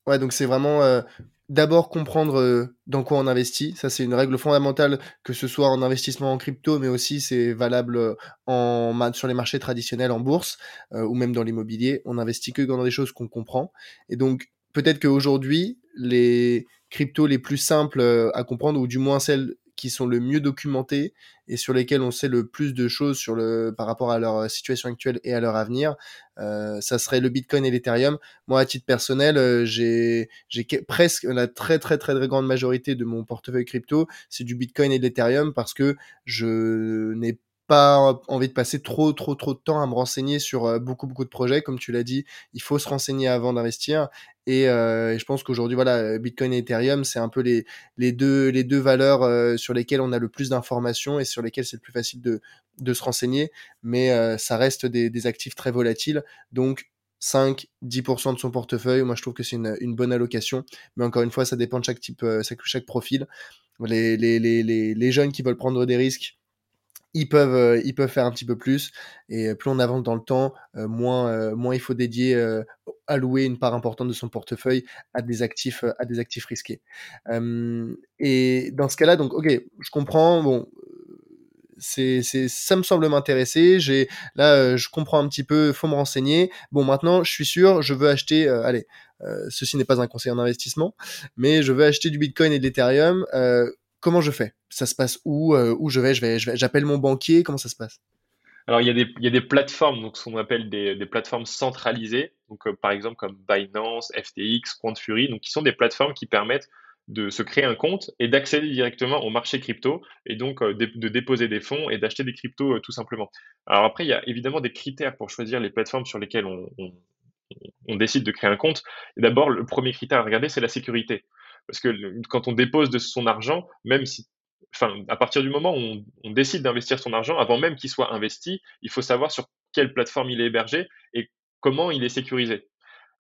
Ouais, donc c'est vraiment euh, d'abord comprendre euh, dans quoi on investit. Ça, c'est une règle fondamentale, que ce soit en investissement en crypto, mais aussi c'est valable euh, en, sur les marchés traditionnels, en bourse ou même dans l'immobilier. On investit que dans des choses qu'on comprend. Et donc, peut-être qu'aujourd'hui, les cryptos les plus simples à comprendre, ou du moins celles qui sont le mieux documentés et sur lesquels on sait le plus de choses sur le, par rapport à leur situation actuelle et à leur avenir, euh, ça serait le Bitcoin et l'Ethereum. Moi, à titre personnel, euh, j'ai, j'ai presque la très, très, très, très grande majorité de mon portefeuille crypto, c'est du Bitcoin et de l'Ethereum parce que je n'ai pas envie de passer trop, trop, trop de temps à me renseigner sur euh, beaucoup, beaucoup de projets. Comme tu l'as dit, il faut se renseigner avant d'investir. Et, euh, je pense qu'aujourd'hui, voilà, Bitcoin et Ethereum, c'est un peu les, les, deux, les deux valeurs euh, sur lesquelles on a le plus d'informations et sur lesquelles c'est le plus facile de, de se renseigner. Mais ça reste des, actifs très volatiles. Donc, 5, 10% de son portefeuille. Moi, je trouve que c'est une, une, bonne allocation. Mais encore une fois, ça dépend de chaque type, chaque, chaque profil. Les, les, les, les, jeunes qui veulent prendre des risques, ils peuvent, euh, ils peuvent faire un petit peu plus. Et plus on avance dans le temps, euh, moins, euh, moins il faut dédier, allouer une part importante de son portefeuille à des actifs, à des actifs risqués. et dans ce cas-là, donc, ok, je comprends. Bon, c'est, c'est, ça me semble m'intéresser. J'ai, là, je comprends un petit peu. Faut me renseigner. Bon, maintenant, je suis sûr, je veux acheter. allez, ceci n'est pas un conseil en investissement, mais je veux acheter du Bitcoin et de l'Ethereum comment je fais? Ça se passe où euh, Où je vais? Je vais, j'appelle mon banquier. Comment ça se passe? Alors, il y, a des, plateformes, donc ce qu'on appelle des, plateformes centralisées, euh, par exemple comme Binance, FTX, QuantFury, donc qui sont des plateformes qui permettent de se créer un compte et d'accéder directement au marché crypto et donc euh, de, déposer des fonds et d'acheter des cryptos tout simplement. Alors après, il y a évidemment des critères pour choisir les plateformes sur lesquelles on, décide de créer un compte. D'abord, le premier critère à regarder, c'est la sécurité. Parce que quand on dépose de son argent, même si, enfin, à partir du moment où on, décide d'investir son argent, avant même qu'il soit investi, il faut savoir sur quelle plateforme il est hébergé et comment il est sécurisé.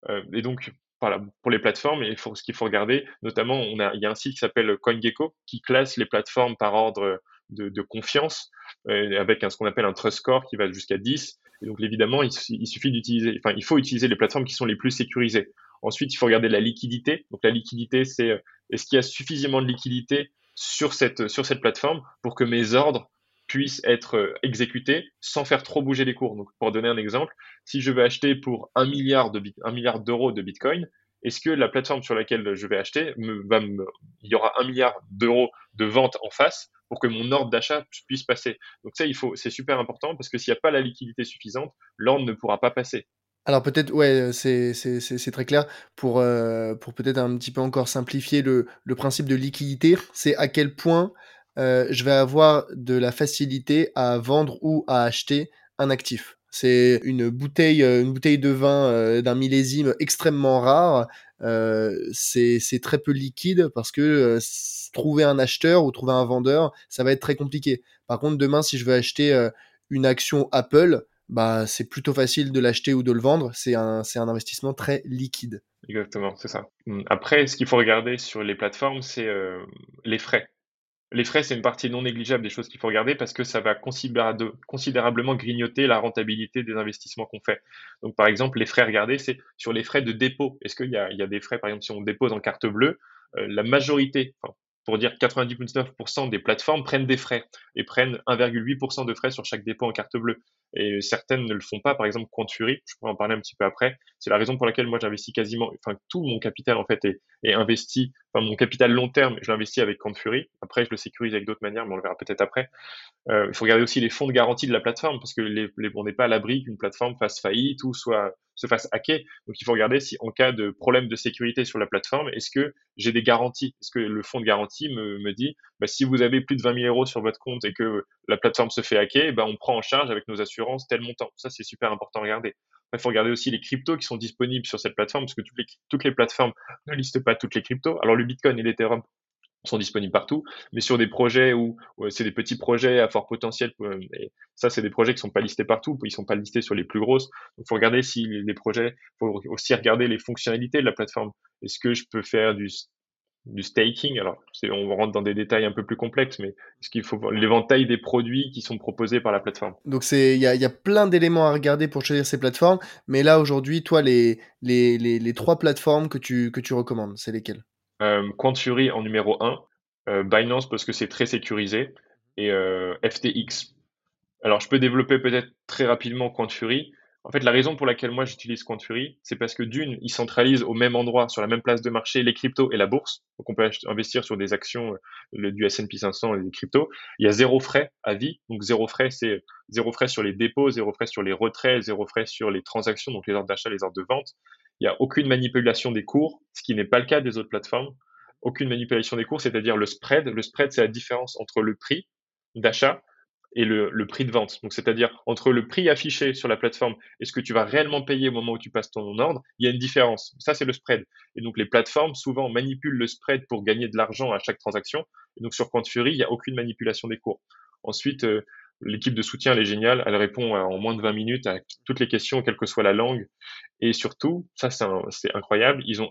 Euh, et donc, voilà, pour les plateformes, faut, ce qu'il faut regarder, notamment, on a, il y a un site qui s'appelle CoinGecko qui classe les plateformes par ordre de, confiance, euh, avec ce qu'on appelle un trust score qui va jusqu'à 10. Et donc, évidemment, il, il suffit d'utiliser, enfin, il faut utiliser les plateformes qui sont les plus sécurisées. Ensuite, il faut regarder la liquidité. Donc la liquidité, c'est euh, est-ce qu'il y a suffisamment de liquidité sur cette, plateforme pour que mes ordres puissent être euh, exécutés sans faire trop bouger les cours? Donc pour donner un exemple, si je veux acheter pour un milliard de milliard d'euros de Bitcoin, est-ce que la plateforme sur laquelle je vais acheter il y aura un milliard d'euros de vente en face pour que mon ordre d'achat puisse passer? Donc ça, c'est super important parce que s'il n'y a pas la liquidité suffisante, l'ordre ne pourra pas passer. Alors peut-être, ouais, c'est, très clair. Pour, euh, pour peut-être un petit peu encore simplifier le, le principe de liquidité, c'est à quel point euh, je vais avoir de la facilité à vendre ou à acheter un actif. C'est une bouteille, une bouteille de vin d'un millésime extrêmement rare. c'est très peu liquide parce que trouver un acheteur ou trouver un vendeur, ça va être très compliqué. Par contre, demain, si je veux acheter une action Apple, bah, c'est plutôt facile de l'acheter ou de le vendre. C'est un, c'est un investissement très liquide. Exactement, c'est ça. Hum, après, ce qu'il faut regarder sur les plateformes, c'est euh, les frais. Les frais, c'est une partie non négligeable des choses qu'il faut regarder parce que ça va considérablement grignoter la rentabilité des investissements qu'on fait. Donc, par exemple, les frais à regarder, c'est sur les frais de dépôt. Est-ce qu'il y a, il y a des frais, par exemple, si on dépose en carte bleue, euh, la majorité, pour dire 99% des plateformes prennent des frais et prennent 1,8% de frais sur chaque dépôt en carte bleue. Et certaines ne le font pas, par exemple Quantfury, je pourrais en parler un petit peu après. C'est la raison pour laquelle moi j'investis quasiment, enfin tout mon capital en fait est investi, mon capital long terme, je l'investis avec Quantfury. Après je le sécurise avec d'autres manières, mais on le verra peut-être après. Euh, il faut regarder aussi les fonds de garantie de la plateforme parce que les, les on n'est pas à l'abri qu'une plateforme fasse faillite ou soit se fasse hacker. Donc il faut regarder si en cas de problème de sécurité sur la plateforme, est-ce que j'ai des garanties? Est-ce que le fonds de garantie me, me dit, bah, si vous avez plus de 20 000 euros sur votre compte et que la plateforme se fait hacker, bah, on prend en charge avec nos assurances tel montant. Ça, c'est super important à regarder. Il faut regarder aussi les cryptos qui sont disponibles sur cette plateforme parce que toutes les, toutes les plateformes ne listent pas toutes les cryptos. Alors le Bitcoin et l'Ethereum sont disponibles partout, mais sur des projets où, c'est des petits projets à fort potentiel, euh, ça c'est des projets qui sont pas listés partout, ils sont pas listés sur les plus grosses. Donc faut regarder si les projets, faut aussi regarder les fonctionnalités de la plateforme. Est-ce que je peux faire du du staking. Alors, on rentre dans des détails un peu plus complexes, mais ce qu'il faut l'éventail des produits qui sont proposés par la plateforme. Donc, il y a, y a, plein d'éléments à regarder pour choisir ces plateformes. Mais là, aujourd'hui, toi, les, les, les, les, trois plateformes que tu, que tu recommandes, c'est lesquelles? Euh, Quantfury en numéro 1, euh, Binance parce que c'est très sécurisé, et euh, FTX. Alors, je peux développer peut-être très rapidement Quantfury. En fait, la raison pour laquelle moi j'utilise Quantfury, c'est parce que d'une, il centralise au même endroit, sur la même place de marché, les cryptos et la bourse. Donc, on peut investir sur des actions le, du S&P 500 et des cryptos. Il y a zéro frais à vie. Donc, zéro frais, c'est zéro frais sur les dépôts, zéro frais sur les retraits, zéro frais sur les transactions, donc les ordres d'achat, les ordres de vente. Il n'y a aucune manipulation des cours, ce qui n'est pas le cas des autres plateformes. Aucune manipulation des cours, c'est-à-dire le spread. Le spread, c'est la différence entre le prix d'achat et le, prix de vente. Donc, c'est-à-dire entre le prix affiché sur la plateforme et ce que tu vas réellement payer au moment où tu passes ton ordre, il y a une différence. Ça, c'est le spread. Et donc, les plateformes souvent manipulent le spread pour gagner de l'argent à chaque transaction. Et donc, sur Fury, il n'y a aucune manipulation des cours. Ensuite, euh, l'équipe de soutien, elle est géniale. Elle répond en moins de 20 minutes à toutes les questions, quelle que soit la langue. Et surtout, ça, c'est incroyable. Ils ont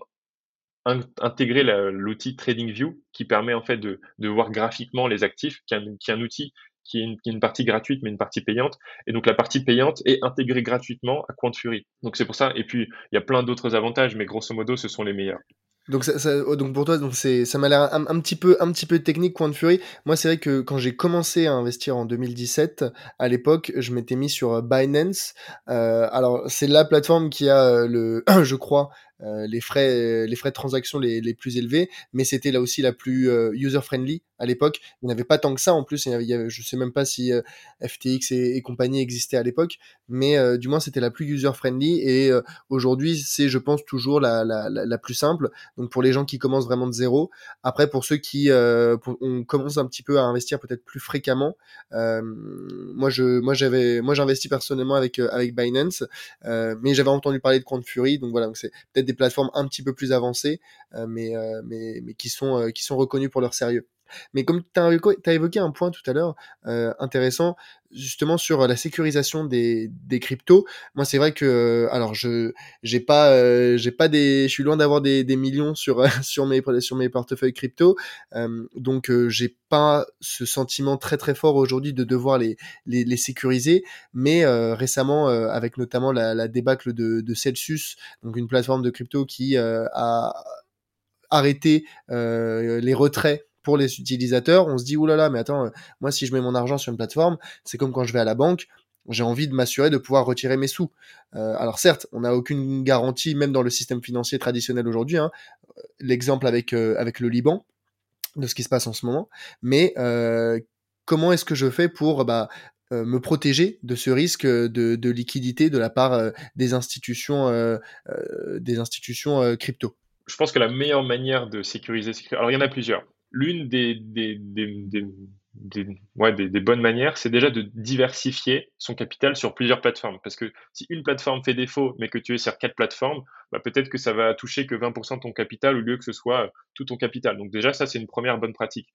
intégré l'outil TradingView qui permet en fait de voir graphiquement les actifs, qui est un, outil qui est, une, partie gratuite mais une partie payante. Et donc la partie payante est intégrée gratuitement à Fury. Donc c'est pour ça. Et puis il y a plein d'autres avantages, mais grosso modo, ce sont les meilleurs. Donc, ça, ça, oh, donc pour toi, ça m'a l'air un, petit peu, un petit peu technique, Quant Fury. Moi, c'est vrai que quand j'ai commencé à investir en 2017, à l'époque, je m'étais mis sur Binance. Euh, alors, c'est la plateforme qui a euh, le, je crois, euh, les frais les frais de transaction les, les plus élevés mais c'était là aussi la plus euh, user friendly à l'époque. Il n'y avait pas tant que ça en plus il y je sais même pas si euh, FTX et, compagnie existaient à l'époque mais du moins c'était la plus user friendly et aujourd'hui c'est je pense toujours la, la, la, plus simple. Donc pour les gens qui commencent vraiment de zéro après pour ceux qui on commence un petit peu à investir peut-être plus fréquemment moi je moi j'avais moi j'investis personnellement avec avec Binance mais j'avais entendu parler de Fury donc voilà donc c'est peut-être des plateformes un petit peu plus avancées, euh, mais, euh, mais, mais qui, sont, euh, qui sont reconnues pour leur sérieux. Mais comme tu as, évoqué un point tout à l'heure intéressant, justement sur la sécurisation des, cryptos. Moi, c'est vrai que, alors, je j'ai pas, pas des, je suis loin d'avoir des, millions sur sur mes sur mes portefeuilles crypto, donc j'ai pas ce sentiment très très fort aujourd'hui de devoir les les, sécuriser. Mais récemment, avec notamment la, débâcle de, de Celsius, donc une plateforme de crypto qui a arrêté les retraits pour les utilisateurs, on se dit oulala, mais attends, euh, moi si je mets mon argent sur une plateforme, c'est comme quand je vais à la banque, j'ai envie de m'assurer de pouvoir retirer mes sous. Euh, alors certes, on n'a aucune garantie, même dans le système financier traditionnel aujourd'hui. Hein, euh, L'exemple avec avec le Liban, de ce qui se passe en ce moment. Mais comment est-ce que je fais pour bah, me protéger de ce risque de, de liquidité de la part des institutions des institutions crypto? Je pense que la meilleure manière de sécuriser, alors il y en a plusieurs l'une des, des, des, des, des, bonnes manières, c'est déjà de diversifier son capital sur plusieurs plateformes. Parce que si une plateforme fait défaut, mais que tu es sur quatre plateformes, bah peut-être que ça va toucher que 20% de ton capital au lieu que ce soit tout ton capital. Donc déjà, ça, c'est une première bonne pratique.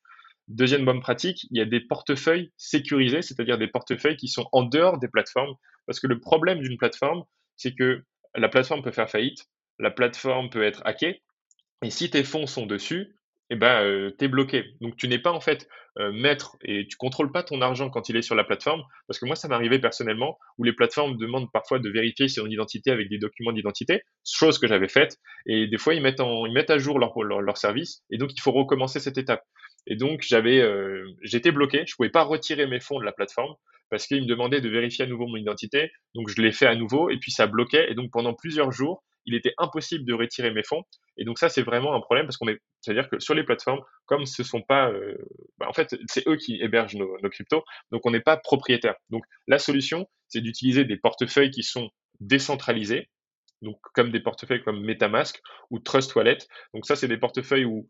Deuxième bonne pratique, il y a des portefeuilles sécurisés, c'est-à-dire des portefeuilles qui sont en dehors des plateformes. Parce que le problème d'une plateforme, c'est que la plateforme peut faire faillite, la plateforme peut être hackée, et si tes fonds sont dessus, eh ben, euh, tu es bloqué. Donc, tu n'es pas en fait euh, maître et tu contrôles pas ton argent quand il est sur la plateforme. Parce que moi, ça arrivé personnellement où les plateformes demandent parfois de vérifier son identité avec des documents d'identité, chose que j'avais faite. Et des fois, ils mettent, en, ils mettent à jour leur, leur, leur, service et donc il faut recommencer cette étape. Et donc, j'avais, euh, j'étais bloqué. Je pouvais pas retirer mes fonds de la plateforme parce qu'ils me demandaient de vérifier à nouveau mon identité. Donc, je l'ai fait à nouveau et puis ça bloquait. Et donc, pendant plusieurs jours, il était impossible de retirer mes fonds. Et donc ça, c'est vraiment un problème parce qu'on est, c'est-à-dire que sur les plateformes, comme ce sont pas, euh, bah en fait, c'est eux qui hébergent nos, cryptos, donc on n'est pas propriétaire. Donc la solution, c'est d'utiliser des portefeuilles qui sont décentralisés, donc comme des portefeuilles comme MetaMask ou Trust Wallet. Donc ça, c'est des portefeuilles où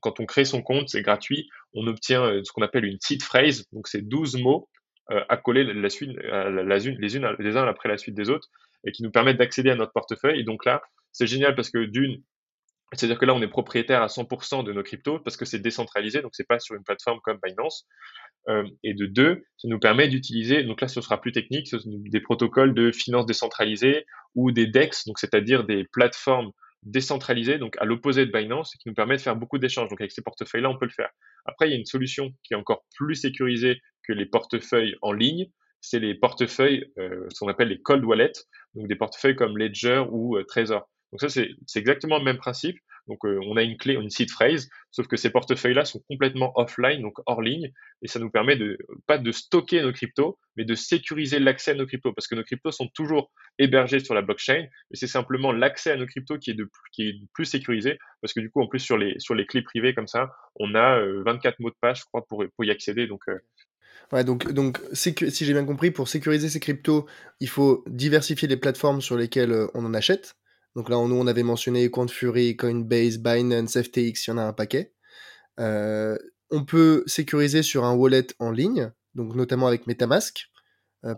quand on crée son compte, c'est gratuit, on obtient euh, ce qu'on appelle une seed phrase, donc c'est 12 mots euh, accolés la suite, les unes les uns après la suite des autres et qui nous permettent d'accéder à notre portefeuille. Et donc là, c'est génial parce que d'une, c'est-à-dire que là, on est propriétaire à 100% de nos cryptos parce que c'est décentralisé, donc c'est pas sur une plateforme comme Binance. Euh, et de deux, ça nous permet d'utiliser, donc là, ce sera plus technique, des protocoles de finance décentralisée ou des DEX, c'est-à-dire des plateformes décentralisées, donc à l'opposé de Binance, qui nous permet de faire beaucoup d'échanges. Donc avec ces portefeuilles-là, on peut le faire. Après, il y a une solution qui est encore plus sécurisée que les portefeuilles en ligne, c'est les portefeuilles, euh, ce qu'on appelle les cold wallets, donc des portefeuilles comme Ledger ou euh, Trezor. Donc ça, c'est exactement le même principe. Donc euh, on a une clé, une seed phrase, sauf que ces portefeuilles-là sont complètement offline, donc hors ligne, et ça nous permet de pas de stocker nos cryptos, mais de sécuriser l'accès à nos cryptos, parce que nos cryptos sont toujours hébergés sur la blockchain, et c'est simplement l'accès à nos cryptos qui est de plus sécurisé, parce que du coup en plus sur les sur les clés privées comme ça, on a 24 mots de passe, je crois, pour pour y accéder, donc Donc, donc si j'ai bien compris, pour sécuriser ces cryptos, il faut diversifier les plateformes sur lesquelles euh, on en achète. Donc là, nous, on avait mentionné Fury, Coinbase, Binance, FTX, il y en a un paquet. Euh, on peut sécuriser sur un wallet en ligne. donc notamment avec MetaMask,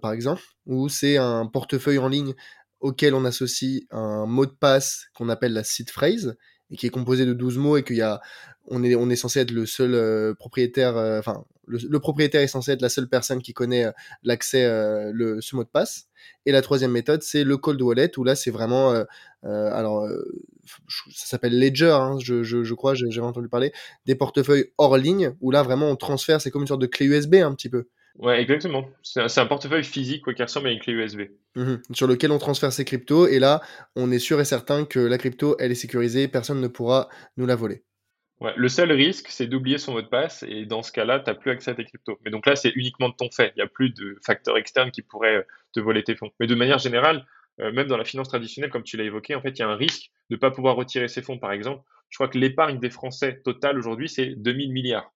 par exemple, où c'est un portefeuille en ligne auquel on associe un mot de passe qu'on appelle la seed phrase et qui est composé de 12 mots et qu'il y a on est on est censé être le seul euh, propriétaire euh, enfin le, propriétaire est censé être la seule personne qui connaît euh, l'accès le ce mot de passe et la troisième méthode c'est le cold wallet où là c'est vraiment alors ça s'appelle ledger hein, je, je, je, crois j'ai entendu parler des portefeuilles hors ligne où là vraiment on transfère c'est comme une sorte de clé USB un petit peu Ouais, exactement. C'est un, portefeuille physique qui ressemble à une clé USB. Mhm. Sur lequel on transfère ses cryptos. Et là, on est sûr et certain que la crypto, elle est sécurisée. Personne ne pourra nous la voler. Le seul risque, c'est d'oublier son mot de passe. Et dans ce cas-là, tu n'as plus accès à tes cryptos. Mais donc là, c'est uniquement de ton fait. Il n'y a plus de facteurs externes qui pourraient euh, te voler tes fonds. Mais de manière générale, euh, même dans la finance traditionnelle, comme tu l'as évoqué, en fait, il y a un risque de ne pas pouvoir retirer ses fonds. Par exemple, je crois que l'épargne des Français totale aujourd'hui, c'est 2000 milliards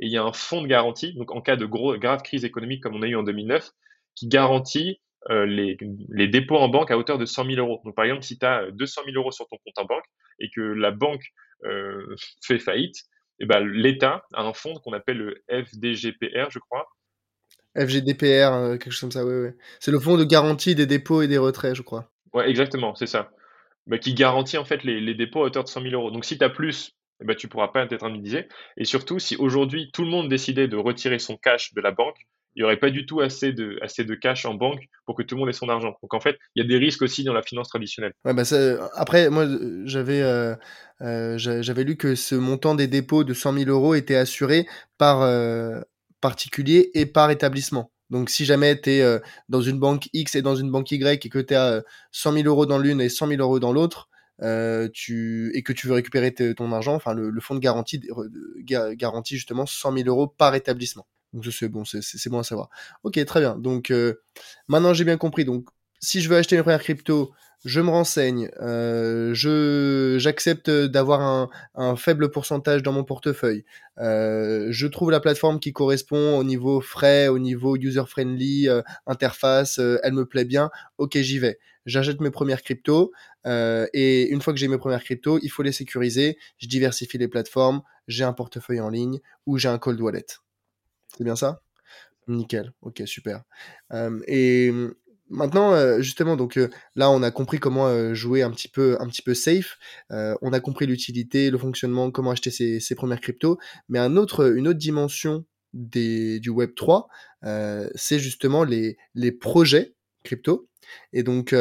et il y a un fonds de garantie, donc en cas de grave crise économique comme on a eu en 2009, qui garantit euh, les, les, dépôts en banque à hauteur de 100 000 euros. Donc par exemple, si tu as 200 000 euros sur ton compte en banque et que la banque fait faillite, et eh ben, l'État a un fonds qu'on appelle le FDGPR, je crois. FGDPR, euh, quelque chose comme ça, oui, oui. C'est le fonds de garantie des dépôts et des retraits, je crois. Ouais, exactement, c'est ça. Bah, qui garantit en fait les, les, dépôts à hauteur de 100 000 euros. Donc si tu as plus eh ben, tu ne pourras pas être indemnisé. Et surtout, si aujourd'hui tout le monde décidait de retirer son cash de la banque, il n'y aurait pas du tout assez de, assez de cash en banque pour que tout le monde ait son argent. Donc en fait, il y a des risques aussi dans la finance traditionnelle. Bah après, moi, j'avais euh, euh, j'avais lu que ce montant des dépôts de 100 000 euros était assuré par euh, particulier et par établissement. Donc si jamais tu es dans une banque X et dans une banque Y et que tu as 100 000 euros dans l'une et 100 000 euros dans l'autre, euh, et que tu veux récupérer ton argent, enfin le, fonds de garantie garantit justement 100 000 euros par établissement. Donc c'est bon, c'est bon à savoir. Ok, très bien. Donc euh, maintenant j'ai bien compris. Donc si je veux acheter une première crypto, je me renseigne, euh, je j'accepte d'avoir un, faible pourcentage dans mon portefeuille. Euh, je trouve la plateforme qui correspond au niveau frais, au niveau user friendly, interface, elle me plaît bien. Ok, j'y vais. J'achète mes premières cryptos et une fois que j'ai mes premières cryptos, il faut les sécuriser. Je diversifie les plateformes. J'ai un portefeuille en ligne ou j'ai un cold wallet. C'est bien ça? Nickel. Ok, super. et Maintenant, justement, donc là, on a compris comment jouer un petit peu, un petit peu safe. on a compris l'utilité, le fonctionnement, comment acheter ses, premières cryptos. Mais un autre, une autre dimension du Web 3, c'est justement les, les projets crypto. Et donc,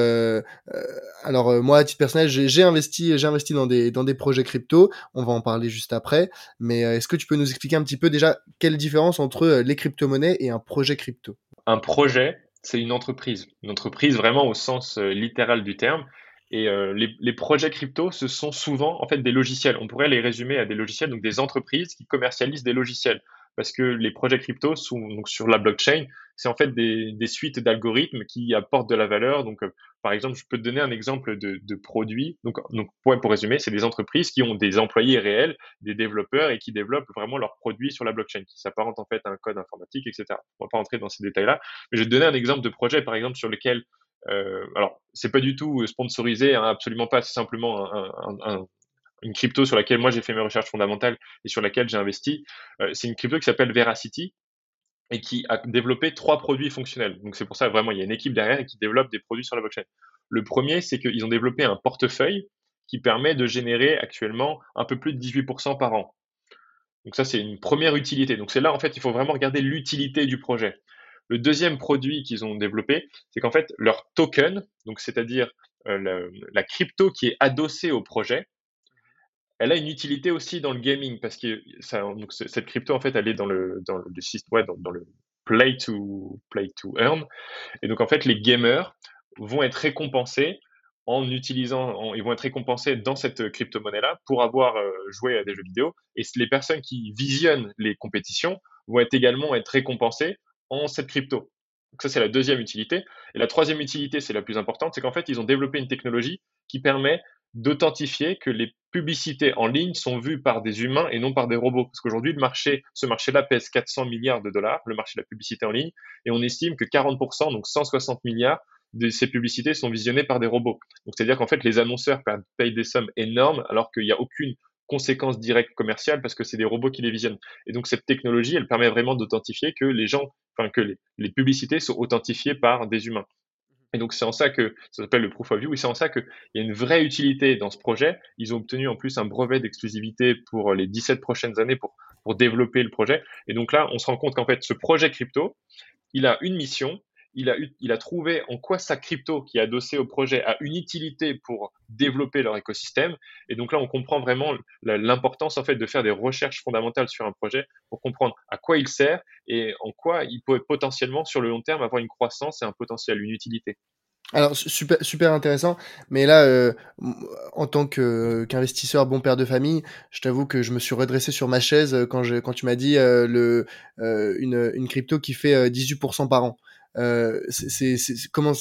alors moi, à titre personnel, j'ai investi, j'ai investi dans des dans des projets crypto. On va en parler juste après. Mais est-ce que tu peux nous expliquer un petit peu déjà quelle différence entre les crypto-monnaies et un projet crypto? Un projet, c'est une entreprise. Une entreprise vraiment au sens euh, littéral du terme. Et euh, les, les, projets crypto, ce sont souvent en fait des logiciels. On pourrait les résumer à des logiciels, donc des entreprises qui commercialisent des logiciels parce que les projets crypto sont donc sur la blockchain, c'est en fait des, des suites d'algorithmes qui apportent de la valeur. Donc, euh, par exemple, je peux te donner un exemple de, de produit. Donc, donc pour, pour résumer, c'est des entreprises qui ont des employés réels, des développeurs et qui développent vraiment leurs produits sur la blockchain, qui s'apparentent en fait à un code informatique, etc. On va pas rentrer dans ces détails-là, mais je vais te donner un exemple de projet, par exemple, sur lequel euh, alors, c'est pas du tout sponsorisé, hein, absolument pas. C'est simplement un, un, un, une crypto sur laquelle moi j'ai fait mes recherches fondamentales et sur laquelle j'ai investi. Euh, c'est une crypto qui s'appelle Veracity et qui a développé trois produits fonctionnels. Donc c'est pour ça vraiment il y a une équipe derrière qui développe des produits sur la blockchain. Le premier, c'est qu'ils ont développé un portefeuille qui permet de générer actuellement un peu plus de 18% par an. Donc ça, c'est une première utilité. Donc c'est là, en fait, il faut vraiment regarder l'utilité du projet. Le deuxième produit qu'ils ont développé, c'est qu'en fait, leur token, donc c'est-à-dire euh, la crypto qui est adossée au projet, elle a une utilité aussi dans le gaming parce que cette crypto en fait elle est dans le dans le play to play to earn. Et donc en fait les gamers vont être récompensés en utilisant ils vont être récompensés dans cette crypto monnaie là pour avoir euh, joué à des jeux vidéo. Et les personnes qui visionnent les compétitions vont également être récompensées en cette crypto. Donc ça c'est la deuxième utilité. Et la troisième utilité c'est la plus importante c'est qu'en fait ils ont développé une technologie qui permet d'authentifier que les publicités en ligne sont vues par des humains et non par des robots. Parce qu'aujourd'hui, le marché, ce marché-là pèse 400 milliards de dollars, le marché de la publicité en ligne, et on estime que 40%, donc 160 milliards, de ces publicités sont visionnées par des robots. Donc, c'est-à-dire qu'en fait, les annonceurs payent des sommes énormes alors qu'il n'y a aucune conséquence directe commerciale parce que c'est des robots qui les visionnent. Et donc cette technologie, elle permet vraiment d'authentifier que les gens, enfin que les, publicités sont authentifiées par des humains. Et donc c'est en ça que ça s'appelle le proof of view, et c'est en ça qu'il y a une vraie utilité dans ce projet. Ils ont obtenu en plus un brevet d'exclusivité pour les 17 prochaines années pour, pour développer le projet. Et donc là, on se rend compte qu'en fait, ce projet crypto, il a une mission, il a, trouvé en quoi sa crypto qui est adossée au projet a une utilité pour développer leur écosystème. Et donc là, on comprend vraiment l'importance en fait de faire des recherches fondamentales sur un projet pour comprendre à quoi il sert et en quoi il peut potentiellement sur le long terme avoir une croissance et un potentiel, une utilité. Alors super super intéressant, mais là euh, en tant qu'investisseur bon père de famille, je t'avoue que je me suis redressé sur ma chaise euh, quand tu m'as dit euh, une crypto qui fait 18% par an. Euh, c'est comment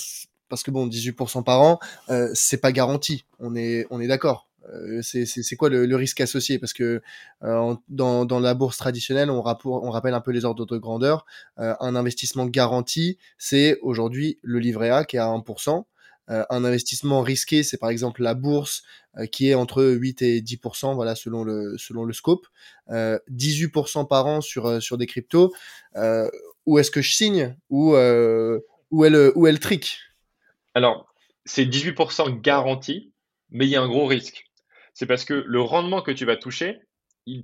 parce que bon 18% par an euh, c'est pas garanti on est on est d'accord euh, c'est quoi le, le, risque associé? Parce que euh, dans, dans, la bourse traditionnelle, on, on, rappelle un peu les ordres de grandeur. Euh, un investissement garanti, c'est aujourd'hui le livret A qui est à 1%. un investissement risqué, c'est par exemple la bourse qui est entre 8 et 10%, voilà, selon le, selon le scope. 18% par an sur, sur des cryptos où est-ce que je signe ou euh, où est le trick? Alors, c'est 18% garanti, mais il y a un gros risque. C'est parce que le rendement que tu vas toucher,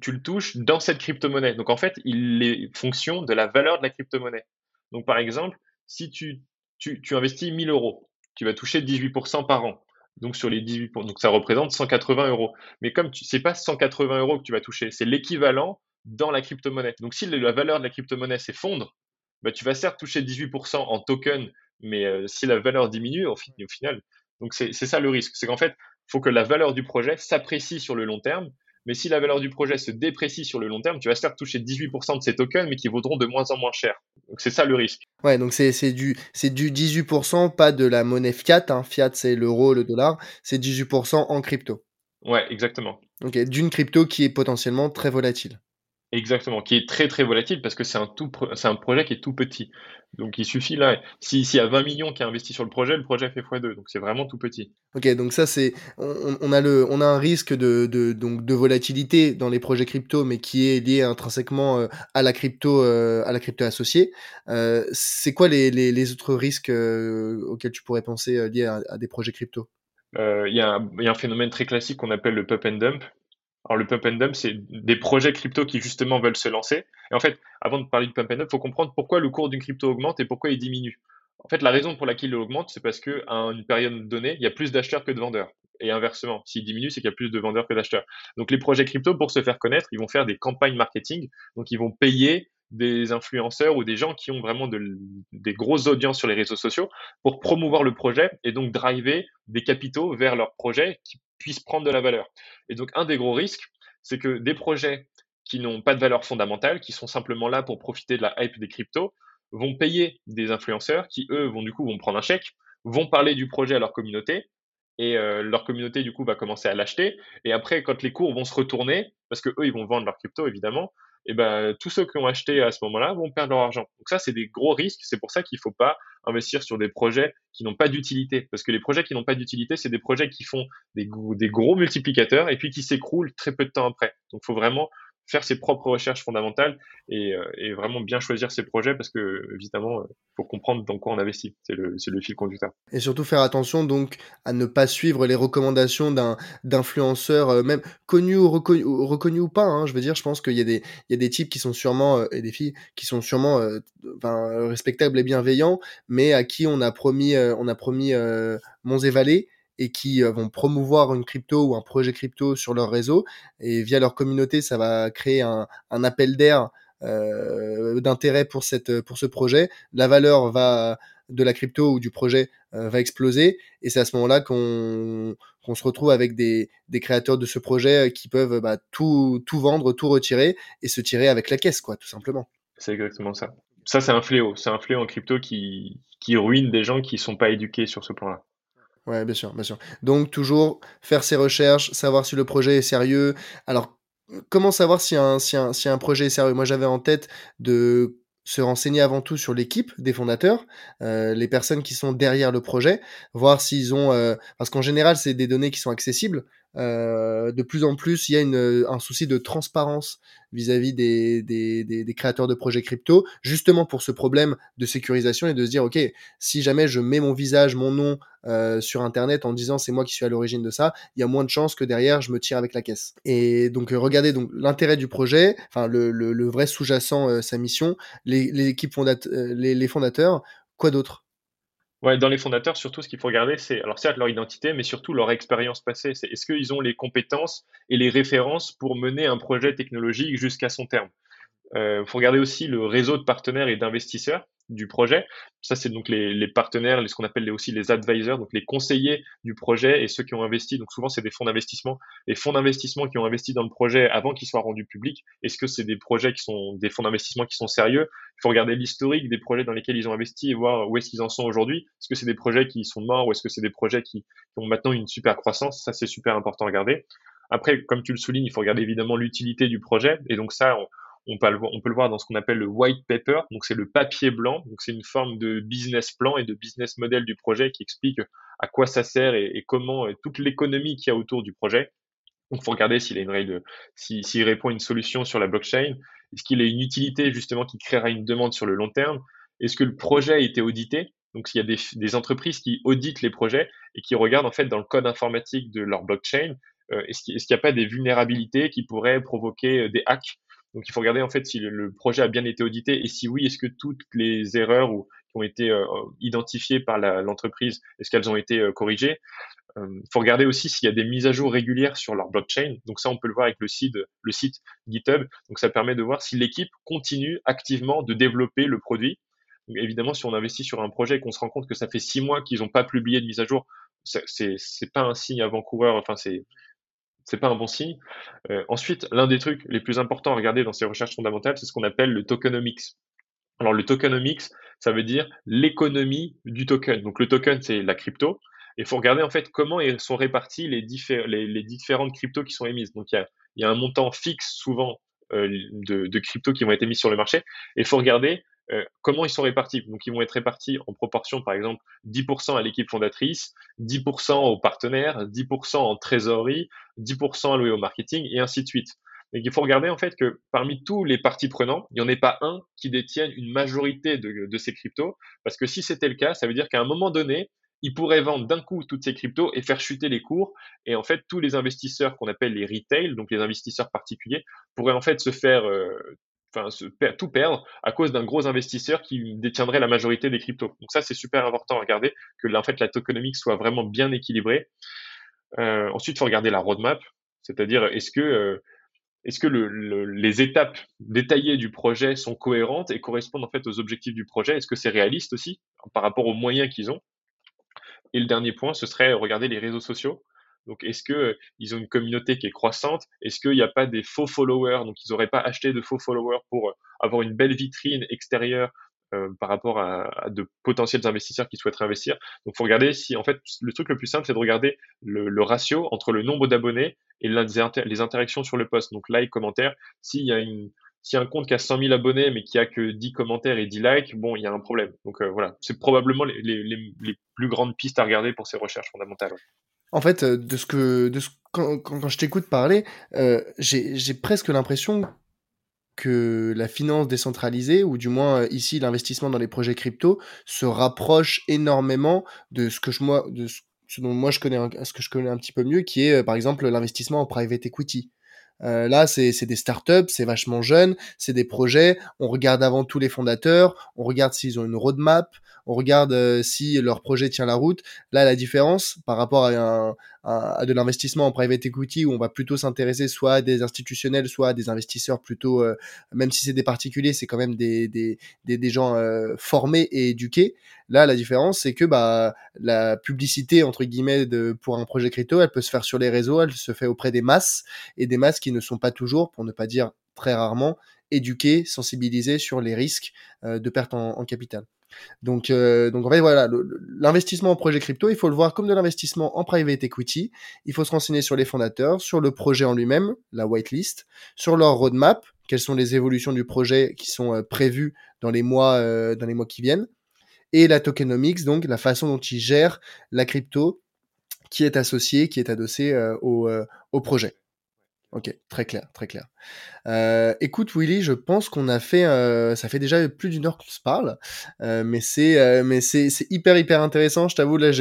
tu le touches dans cette crypto-monnaie. Donc en fait, il est fonction de la valeur de la crypto-monnaie. Donc par exemple, si tu, tu, tu investis 1000 euros, tu vas toucher 18% par an. Donc sur les 18 donc ça représente 180 euros. Mais comme tu sais pas 180 euros que tu vas toucher, c'est l'équivalent dans la crypto-monnaie. Donc si la valeur de la crypto-monnaie s'effondre, bah, tu vas certes toucher 18% en token, mais euh, si la valeur diminue, au, au final, donc c'est ça le risque. C'est qu'en fait, il faut que la valeur du projet s'apprécie sur le long terme. Mais si la valeur du projet se déprécie sur le long terme, tu vas certes toucher 18% de ces tokens, mais qui vaudront de moins en moins cher. Donc c'est ça le risque. Ouais, donc c'est du, du 18%, pas de la monnaie fiat. Hein. Fiat, c'est l'euro, le dollar. C'est 18% en crypto. Ouais, exactement. Ok, d'une crypto qui est potentiellement très volatile. Exactement, qui est très très volatile parce que c'est un tout, c'est un projet qui est tout petit. Donc il suffit là, s'il y a 20 millions qui a investi sur le projet, le projet fait x2, donc c'est vraiment tout petit. Ok, donc ça c'est, on, a le, on a un risque de, de, donc de volatilité dans les projets crypto, mais qui est lié intrinsèquement euh, à la crypto, euh, à la crypto associée. Euh, c'est quoi les, les, les, autres risques auxquels tu pourrais penser liés à, des projets crypto? Il y, a un phénomène très classique qu'on appelle le pump and dump. Alors le pump and dump, c'est des projets crypto qui justement veulent se lancer. Et en fait, avant de parler du pump and dump, il faut comprendre pourquoi le cours d'une crypto augmente et pourquoi il diminue. En fait, la raison pour laquelle il augmente, c'est parce qu'à une période donnée, il y a plus d'acheteurs que de vendeurs. Et inversement, s'il diminue, c'est qu'il y a plus de vendeurs que d'acheteurs. Donc les projets crypto, pour se faire connaître, ils vont faire des campagnes marketing. Donc ils vont payer des influenceurs ou des gens qui ont vraiment des grosses audiences sur les réseaux sociaux pour promouvoir le projet et donc driver des capitaux vers leur projet qui puissent prendre de la valeur. Et donc un des gros risques, c'est que des projets qui n'ont pas de valeur fondamentale, qui sont simplement là pour profiter de la hype des cryptos, vont payer des influenceurs qui, eux, vont du coup vont prendre un chèque, vont parler du projet à leur communauté, et euh, leur communauté du coup va commencer à l'acheter. Et après, quand les cours vont se retourner, parce que eux ils vont vendre leur crypto évidemment, et ben tous ceux qui ont acheté à ce moment-là vont perdre leur argent. Donc ça, c'est des gros risques. C'est pour ça qu'il ne faut pas investir sur des projets qui n'ont pas d'utilité, parce que les projets qui n'ont pas d'utilité, c'est des projets qui font des, des gros multiplicateurs et puis qui s'écroulent très peu de temps après. Donc, faut vraiment faire ses propres recherches fondamentales et, euh, et, vraiment bien choisir ses projets parce que évidemment il euh, faut comprendre dans quoi on investit. C'est le, le fil conducteur. Et surtout faire attention donc à ne pas suivre les recommandations d'un d'influenceurs euh, même connus ou reconnus reconnu ou pas hein, je veux dire je pense qu'il y a des il y a des types qui sont sûrement et des filles qui sont sûrement enfin, respectables et bienveillants mais à qui on a promis on a promis monts et vallées et qui euh, vont promouvoir une crypto ou un projet crypto sur leur réseau. Et via leur communauté, ça va créer un, appel d'air euh, d'intérêt pour, pour ce projet. La valeur va de la crypto ou du projet euh, va exploser. Et c'est à ce moment-là qu'on se retrouve avec des, des, créateurs de ce projet qui peuvent bah, tout, tout vendre, tout retirer et se tirer avec la caisse, quoi, tout simplement. C'est exactement ça. Ça, c'est un fléau. C'est un fléau en crypto qui, qui ruine des gens qui sont pas éduqués sur ce plan-là. Ouais, bien sûr, bien sûr. Donc toujours faire ses recherches, savoir si le projet est sérieux. Alors, comment savoir si un, si un, si un projet est sérieux? Moi, j'avais en tête de se renseigner avant tout sur l'équipe des fondateurs, euh, les personnes qui sont derrière le projet, voir s'ils ont, euh, parce qu'en général c'est des données qui sont accessibles, euh, de plus en plus, il y a une, un souci de transparence vis-à-vis des, des, des, créateurs de projets crypto, justement pour ce problème de sécurisation et de se dire, OK, si jamais je mets mon visage, mon nom euh, sur Internet en disant c'est moi qui suis à l'origine de ça, il y a moins de chances que derrière je me tire avec la caisse. Et donc, euh, regardez donc l'intérêt du projet, enfin le, le, le vrai sous-jacent, euh, sa mission, les, les équipes les, les fondateurs, quoi d'autre? Dans les fondateurs, surtout, ce qu'il faut regarder, c'est, alors certes, leur identité, mais surtout leur expérience passée. C'est est-ce qu'ils ont les compétences et les références pour mener un projet technologique jusqu'à son terme? Il euh, faut regarder aussi le réseau de partenaires et d'investisseurs du projet. Ça, c'est donc les, partenaires, ce qu'on appelle aussi les advisors, donc les conseillers du projet et ceux qui ont investi. Donc souvent, c'est des fonds d'investissement. Les fonds d'investissement qui ont investi dans le projet avant qu'il soit rendu public, est-ce que c'est des projets qui sont des fonds d'investissement qui sont sérieux? Il faut regarder l'historique des projets dans lesquels ils ont investi et voir où est-ce qu'ils en sont aujourd'hui. Est-ce que c'est des projets qui sont morts ou est-ce que c'est des projets qui, qui ont maintenant une super croissance? Ça, c'est super important à regarder. Après, comme tu le soulignes, il faut regarder évidemment l'utilité du projet. Et donc ça, on, on peut, le, voir dans ce qu'on appelle le white paper, donc c'est le papier blanc, donc c'est une forme de business plan et de business model du projet qui explique à quoi ça sert et, comment euh, toute l'économie qu'il y a autour du projet. Donc, il faut regarder s'il a une règle, s'il répond à une solution sur la blockchain. Est-ce qu'il a une utilité justement qui créera une demande sur le long terme? Est-ce que le projet a été audité? Donc, s'il y a des, des, entreprises qui auditent les projets et qui regardent en fait dans le code informatique de leur blockchain, euh, est-ce qu'il n'y a pas des vulnérabilités qui pourraient provoquer euh, des hacks? Donc il faut regarder en fait si le, projet a bien été audité et si oui, est-ce que toutes les erreurs ou, qui ont été euh, identifiées par l'entreprise, est-ce qu'elles ont été euh, corrigées? Il euh, faut regarder aussi s'il y a des mises à jour régulières sur leur blockchain. Donc ça, on peut le voir avec le site, GitHub. Donc ça permet de voir si l'équipe continue activement de développer le produit. Donc, évidemment, si on investit sur un projet et qu'on se rend compte que ça fait six mois qu'ils n'ont pas publié de mise à jour, c'est pas un signe avant-coureur. Enfin, c'est c'est pas un bon signe. Euh, ensuite, l'un des trucs les plus importants à regarder dans ces recherches fondamentales, c'est ce qu'on appelle le tokenomics. Alors le tokenomics, ça veut dire l'économie du token. Donc le token, c'est la crypto. Et il faut regarder en fait comment sont répartis les, différentes cryptos qui sont émises. Donc il y a, y a, un montant fixe souvent euh, de, de cryptos qui vont être émis sur le marché. Et il faut regarder euh, comment ils sont répartis Donc, ils vont être répartis en proportion, par exemple, 10% à l'équipe fondatrice, 10% aux partenaires, 10% en trésorerie, 10% alloués au marketing, et ainsi de suite. Et il faut regarder en fait que parmi tous les parties prenants, il n'y en ait pas un qui détienne une majorité de, de ces cryptos, parce que si c'était le cas, ça veut dire qu'à un moment donné, ils pourraient vendre d'un coup toutes ces cryptos et faire chuter les cours. Et en fait, tous les investisseurs qu'on appelle les retail, donc les investisseurs particuliers, pourraient en fait se faire euh, tout perdre à cause d'un gros investisseur qui détiendrait la majorité des cryptos. Donc ça, c'est super important à regarder, que en fait, la tokenomics soit vraiment bien équilibrée. Euh, ensuite, il faut regarder la roadmap, c'est-à-dire est-ce que, euh, est-ce que le, les étapes détaillées du projet sont cohérentes et correspondent en fait aux objectifs du projet? Est-ce que c'est réaliste aussi par rapport aux moyens qu'ils ont? Et le dernier point, ce serait regarder les réseaux sociaux. Donc, est-ce que euh, ils ont une communauté qui est croissante? Est-ce qu'il n'y a pas des faux followers? Donc, ils n'auraient pas acheté de faux followers pour euh, avoir une belle vitrine extérieure euh, par rapport à, de potentiels investisseurs qui souhaiteraient investir? Donc, faut regarder si, en fait, le truc le plus simple, c'est de regarder le, ratio entre le nombre d'abonnés et les, interactions sur le post. Donc, like, commentaire. S'il y a un compte qui a 100 000 abonnés mais qui a que 10 commentaires et 10 likes, bon, il y a un problème. Donc voilà, c'est probablement les, plus grandes pistes à regarder pour ces recherches fondamentales. En fait, euh, de ce que, de ce, quand, quand, je t'écoute parler, euh, j'ai presque l'impression que la finance décentralisée, ou du moins euh, ici l'investissement dans les projets crypto, se rapproche énormément de ce que je, moi, de ce, dont moi je connais, ce que je connais un petit peu mieux, qui est euh, par exemple l'investissement en private equity. Euh, là, c'est des startups, c'est vachement jeune, c'est des projets. On regarde avant tout les fondateurs, on regarde s'ils ont une roadmap, on regarde euh, si leur projet tient la route. Là, la différence par rapport à, un, à, de l'investissement en private equity où on va plutôt s'intéresser soit à des institutionnels, soit à des investisseurs plutôt, euh, même si c'est des particuliers, c'est quand même des, des, des, gens euh, formés et éduqués. Là, la différence, c'est que bah, la publicité, entre guillemets, de, pour un projet crypto, elle peut se faire sur les réseaux, elle se fait auprès des masses, et des masses qui ne sont pas toujours, pour ne pas dire très rarement, éduquées, sensibilisées sur les risques de perte en, en capital. Donc, euh, donc en fait, voilà, l'investissement en projet crypto, il faut le voir comme de l'investissement en private equity. Il faut se renseigner sur les fondateurs, sur le projet en lui-même, la whitelist, sur leur roadmap, quelles sont les évolutions du projet qui sont euh, prévues dans les mois, euh, dans les mois qui viennent, et la tokenomics, donc la façon dont ils gèrent la crypto, qui est associé, qui est adossé au, au projet. Ok, très clair, très clair. Euh, écoute Willy, je pense qu'on a fait, euh, ça fait déjà plus d'une heure qu'on se parle, euh, mais c'est, euh, mais c'est, hyper hyper intéressant. Je t'avoue là,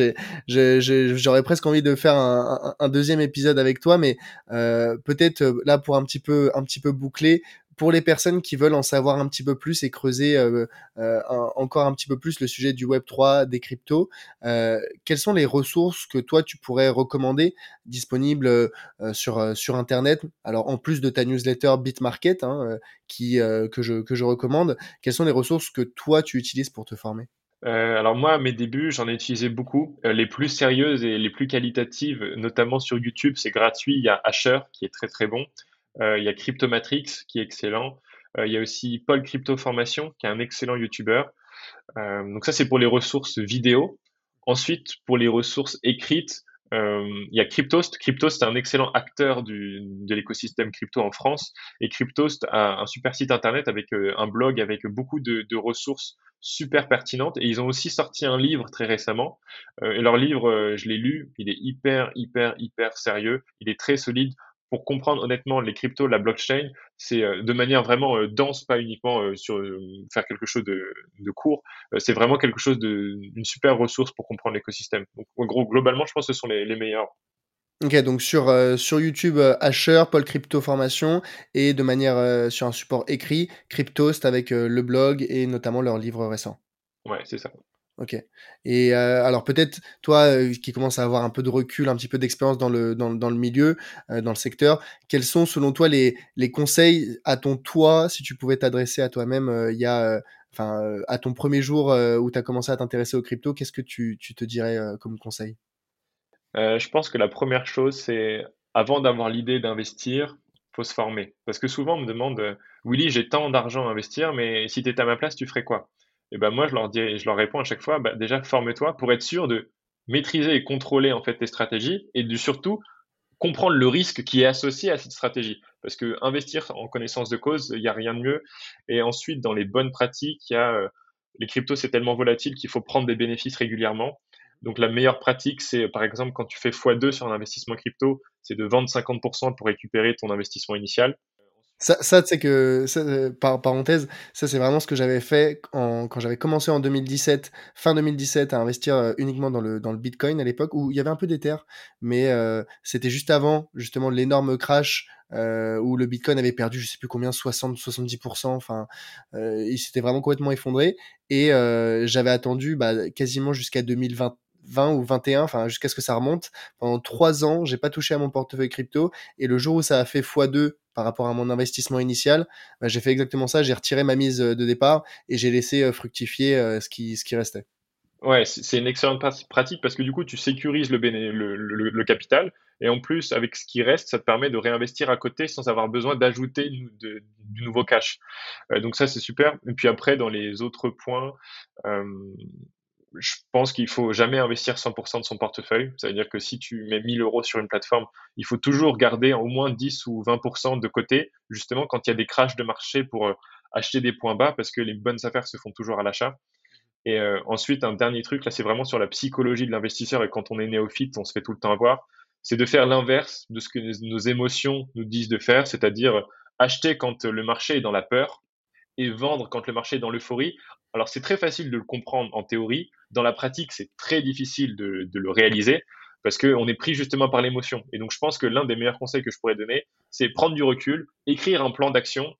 j'aurais presque envie de faire un, un, un, deuxième épisode avec toi, mais euh, peut-être euh, là pour un petit peu, un petit peu boucler, pour les personnes qui veulent en savoir un petit peu plus et creuser euh, euh, encore un petit peu plus le sujet du Web 3, des cryptos, euh, quelles sont les ressources que toi tu pourrais recommander disponibles sur sur Internet? Alors en plus de ta newsletter Bitmarket, hein, qui que je que je recommande, quelles sont les ressources que toi tu utilises pour te former? Alors moi, à mes débuts, j'en ai utilisé beaucoup. Les plus sérieuses et les plus qualitatives, notamment sur YouTube, c'est gratuit. Il y a Asher qui est très très bon. Euh, il y a Cryptomatrix qui est excellent. Euh, il y a aussi Paul Crypto Formation qui est un excellent YouTuber. Euh, donc ça, c'est pour les ressources vidéo. Ensuite, pour les ressources écrites, il y a Cryptost. Cryptost est un excellent acteur du, de l'écosystème crypto en France. Et Cryptost a un super site internet avec un blog avec beaucoup de, ressources super pertinentes. Et ils ont aussi sorti un livre très récemment. Et leur livre, je l'ai lu. Il est hyper, hyper, hyper sérieux. Il est très solide pour comprendre honnêtement les cryptos, la blockchain, c'est euh, de manière vraiment euh, dense, pas uniquement euh, sur faire quelque chose de, de court. c'est vraiment quelque chose de une super ressource pour comprendre l'écosystème. Donc, en gros, globalement, je pense que ce sont les, les meilleurs. Ok, donc sur, sur YouTube, Asher, Paul Crypto Formation, et de manière sur un support écrit, Cryptost avec le blog et notamment leurs livres récents. Ouais, c'est ça. Ok. Et euh, alors peut-être toi euh, qui commences à avoir un peu de recul, un petit peu d'expérience dans le, milieu, euh, dans le secteur, quels sont selon toi les, conseils à ton toi, si tu pouvais t'adresser à toi-même il y a, à ton premier jour où tu as commencé à t'intéresser aux crypto, qu'est-ce que tu, te dirais comme conseil? Je pense que la première chose c'est avant d'avoir l'idée d'investir, faut se former. Parce que souvent on me demande, Willy, j'ai tant d'argent à investir, mais si tu étais à ma place, tu ferais quoi? Et ben moi je leur dis, je leur réponds à chaque fois, bah, déjà forme-toi pour être sûr de maîtriser et contrôler en fait tes stratégies et de surtout comprendre le risque qui est associé à cette stratégie. Parce que investir en connaissance de cause, il n'y a rien de mieux. Et ensuite, dans les bonnes pratiques, il y a euh, les cryptos, c'est tellement volatile qu'il faut prendre des bénéfices régulièrement. Donc la meilleure pratique, c'est par exemple quand tu fais x2 sur un investissement crypto, c'est de vendre 50% pour récupérer ton investissement initial. Ça, ça sais que, ça, euh, par parenthèse, ça c'est vraiment ce que j'avais fait en, quand j'avais commencé en 2017, fin 2017, à investir euh, uniquement dans le, dans le Bitcoin à l'époque, où il y avait un peu d'Ether, mais euh, c'était juste avant justement l'énorme crash euh, où le Bitcoin avait perdu, je sais plus combien, 60-70%, enfin, euh, il s'était vraiment complètement effondré, et euh, j'avais attendu bah, quasiment jusqu'à 2020 20 ou 21, enfin jusqu'à ce que ça remonte. Pendant trois ans, j'ai pas touché à mon portefeuille crypto et le jour où ça a fait x2 par rapport à mon investissement initial, bah, j'ai fait exactement ça. J'ai retiré ma mise euh, de départ et j'ai laissé euh, fructifier euh, ce qui ce qui restait. Ouais, c'est une excellente pratique parce que du coup, tu sécurises le, capital et en plus, avec ce qui reste, ça te permet de réinvestir à côté sans avoir besoin d'ajouter du nouveau cash. Donc ça, c'est super. Et puis après, dans les autres points, je pense qu'il faut jamais investir 100% de son portefeuille. C'est-à-dire que si tu mets 1000 euros sur une plateforme, il faut toujours garder au moins 10 ou 20% de côté, justement quand il y a des crashs de marché pour euh, acheter des points bas, parce que les bonnes affaires se font toujours à l'achat. Et euh, ensuite, un dernier truc, là, c'est vraiment sur la psychologie de l'investisseur, et quand on est néophyte, on se fait tout le temps avoir, c'est de faire l'inverse de ce que nos émotions nous disent de faire, c'est-à-dire acheter quand le marché est dans la peur, et vendre quand le marché est dans l'euphorie. Alors c'est très facile de le comprendre en théorie, dans la pratique c'est très difficile de, le réaliser parce qu'on est pris justement par l'émotion. Et donc je pense que l'un des meilleurs conseils que je pourrais donner, c'est prendre du recul, écrire un plan d'action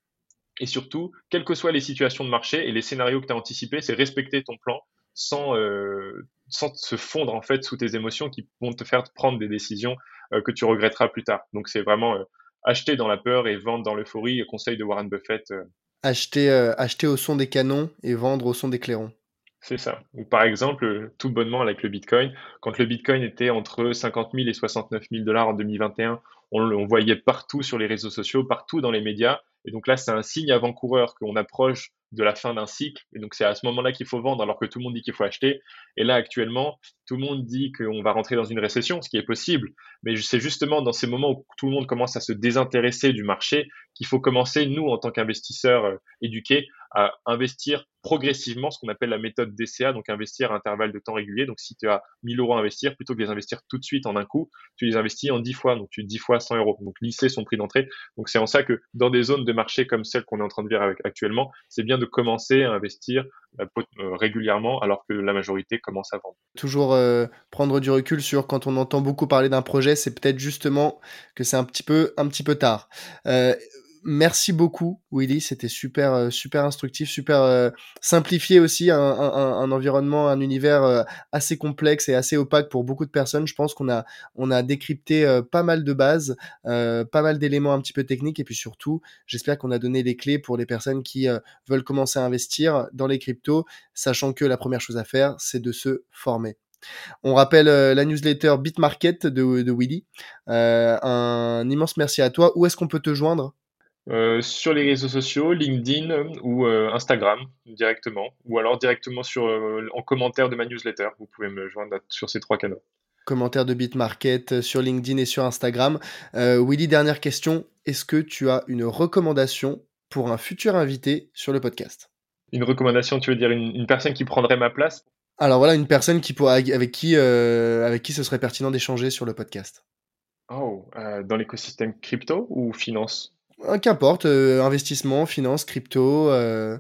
et surtout, quelles que soient les situations de marché et les scénarios que tu as anticipés, c'est respecter ton plan sans, euh, sans se fondre en fait sous tes émotions qui vont te faire prendre des décisions euh, que tu regretteras plus tard. Donc c'est vraiment euh, acheter dans la peur et vendre dans l'euphorie, conseil de Warren Buffett acheter, euh, acheter au son des canons et vendre au son des clairons. C'est ça. Ou par exemple, tout bonnement avec le Bitcoin, quand le Bitcoin était entre 50 000 et 69 000 dollars en 2021, on, on voyait partout sur les réseaux sociaux, partout dans les médias. Et donc là, c'est un signe avant-coureur qu'on approche de la fin d'un cycle. Et donc c'est à ce moment-là qu'il faut vendre alors que tout le monde dit qu'il faut acheter. Et là actuellement, tout le monde dit qu'on va rentrer dans une récession, ce qui est possible. Mais c'est justement dans ces moments où tout le monde commence à se désintéresser du marché qu'il faut commencer, nous, en tant qu'investisseurs euh, éduqués, à investir progressivement, ce qu'on appelle la méthode DCA, donc investir à intervalles de temps réguliers. Donc, si tu as 1000 euros à investir, plutôt que de les investir tout de suite en un coup, tu les investis en 10 fois, donc tu 10 fois 100 euros. Donc, lisser son prix d'entrée. Donc, c'est en ça que dans des zones de marché comme celle qu'on est en train de vivre actuellement, c'est bien de commencer à investir euh, euh, régulièrement alors que la majorité commence à vendre. Toujours euh, prendre du recul sur quand on entend beaucoup parler d'un projet, c'est peut-être justement que c'est un petit peu un petit peu tard merci beaucoup, Willy. C'était super, euh, super instructif, super euh, simplifié aussi, un, environnement, un univers euh, assez complexe et assez opaque pour beaucoup de personnes. Je pense qu'on a, on a décrypté pas mal de bases, pas mal d'éléments un petit peu techniques, et puis surtout, j'espère qu'on a donné les clés pour les personnes qui veulent commencer à investir dans les cryptos, sachant que la première chose à faire, c'est de se former. On rappelle la newsletter Bitmarket de, de Willy. un immense merci à toi. Où est-ce qu'on peut te joindre? Euh, sur les réseaux sociaux, LinkedIn ou euh, Instagram directement, ou alors directement sur, euh, en commentaire de ma newsletter. Vous pouvez me joindre sur ces trois canaux. Commentaire de Bitmarket sur LinkedIn et sur Instagram. Willy, dernière question. Est-ce que tu as une recommandation pour un futur invité sur le podcast? Une recommandation, tu veux dire une, personne qui prendrait ma place? Alors voilà, une personne qui avec, qui, avec qui ce serait pertinent d'échanger sur le podcast. Oh, dans l'écosystème crypto ou finance? euh, qu'importe, euh, investissement, finance, crypto. Euh.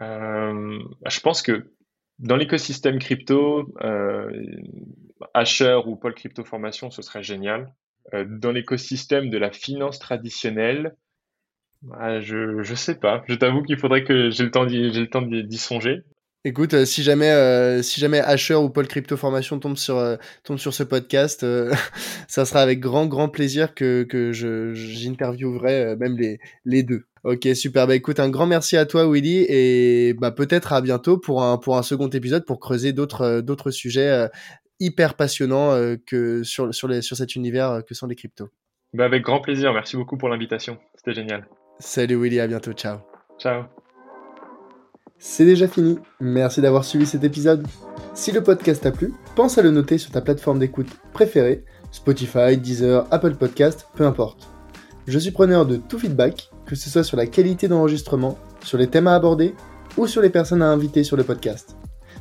je pense que dans l'écosystème crypto, Asher ou Paul Crypto Formation, ce serait génial. dans l'écosystème de la finance traditionnelle, ah, je ne sais pas. Je t'avoue qu'il faudrait que j'ai le temps d'y songer. Écoute, euh, si jamais, euh, si jamais Asher ou Paul Crypto Formation tombe sur, euh, tombe sur ce podcast, ça sera avec grand, grand plaisir que, que je, j'interviewerai même les, les deux. Ok, super. Bah écoute, un grand merci à toi, Willy, et bah peut-être à bientôt pour un, pour un second épisode pour creuser d'autres, d'autres sujets hyper passionnants que sur, sur, les, sur cet univers que sont les cryptos. Bah avec grand plaisir. Merci beaucoup pour l'invitation. C'était génial. Salut, Willy. À bientôt. Ciao. Ciao. C'est déjà fini, merci d'avoir suivi cet épisode. Si le podcast t'a plu, pense à le noter sur ta plateforme d'écoute préférée, Spotify, Deezer, Apple Podcast, peu importe. Je suis preneur de tout feedback, que ce soit sur la qualité d'enregistrement, sur les thèmes à aborder ou sur les personnes à inviter sur le podcast.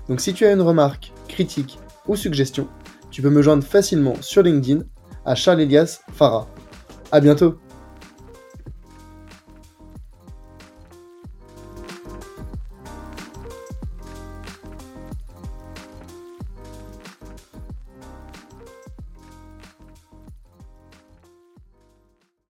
Donc si tu as une remarque, critique ou suggestion, tu peux me joindre facilement sur LinkedIn à Charles Elias Farah. À bientôt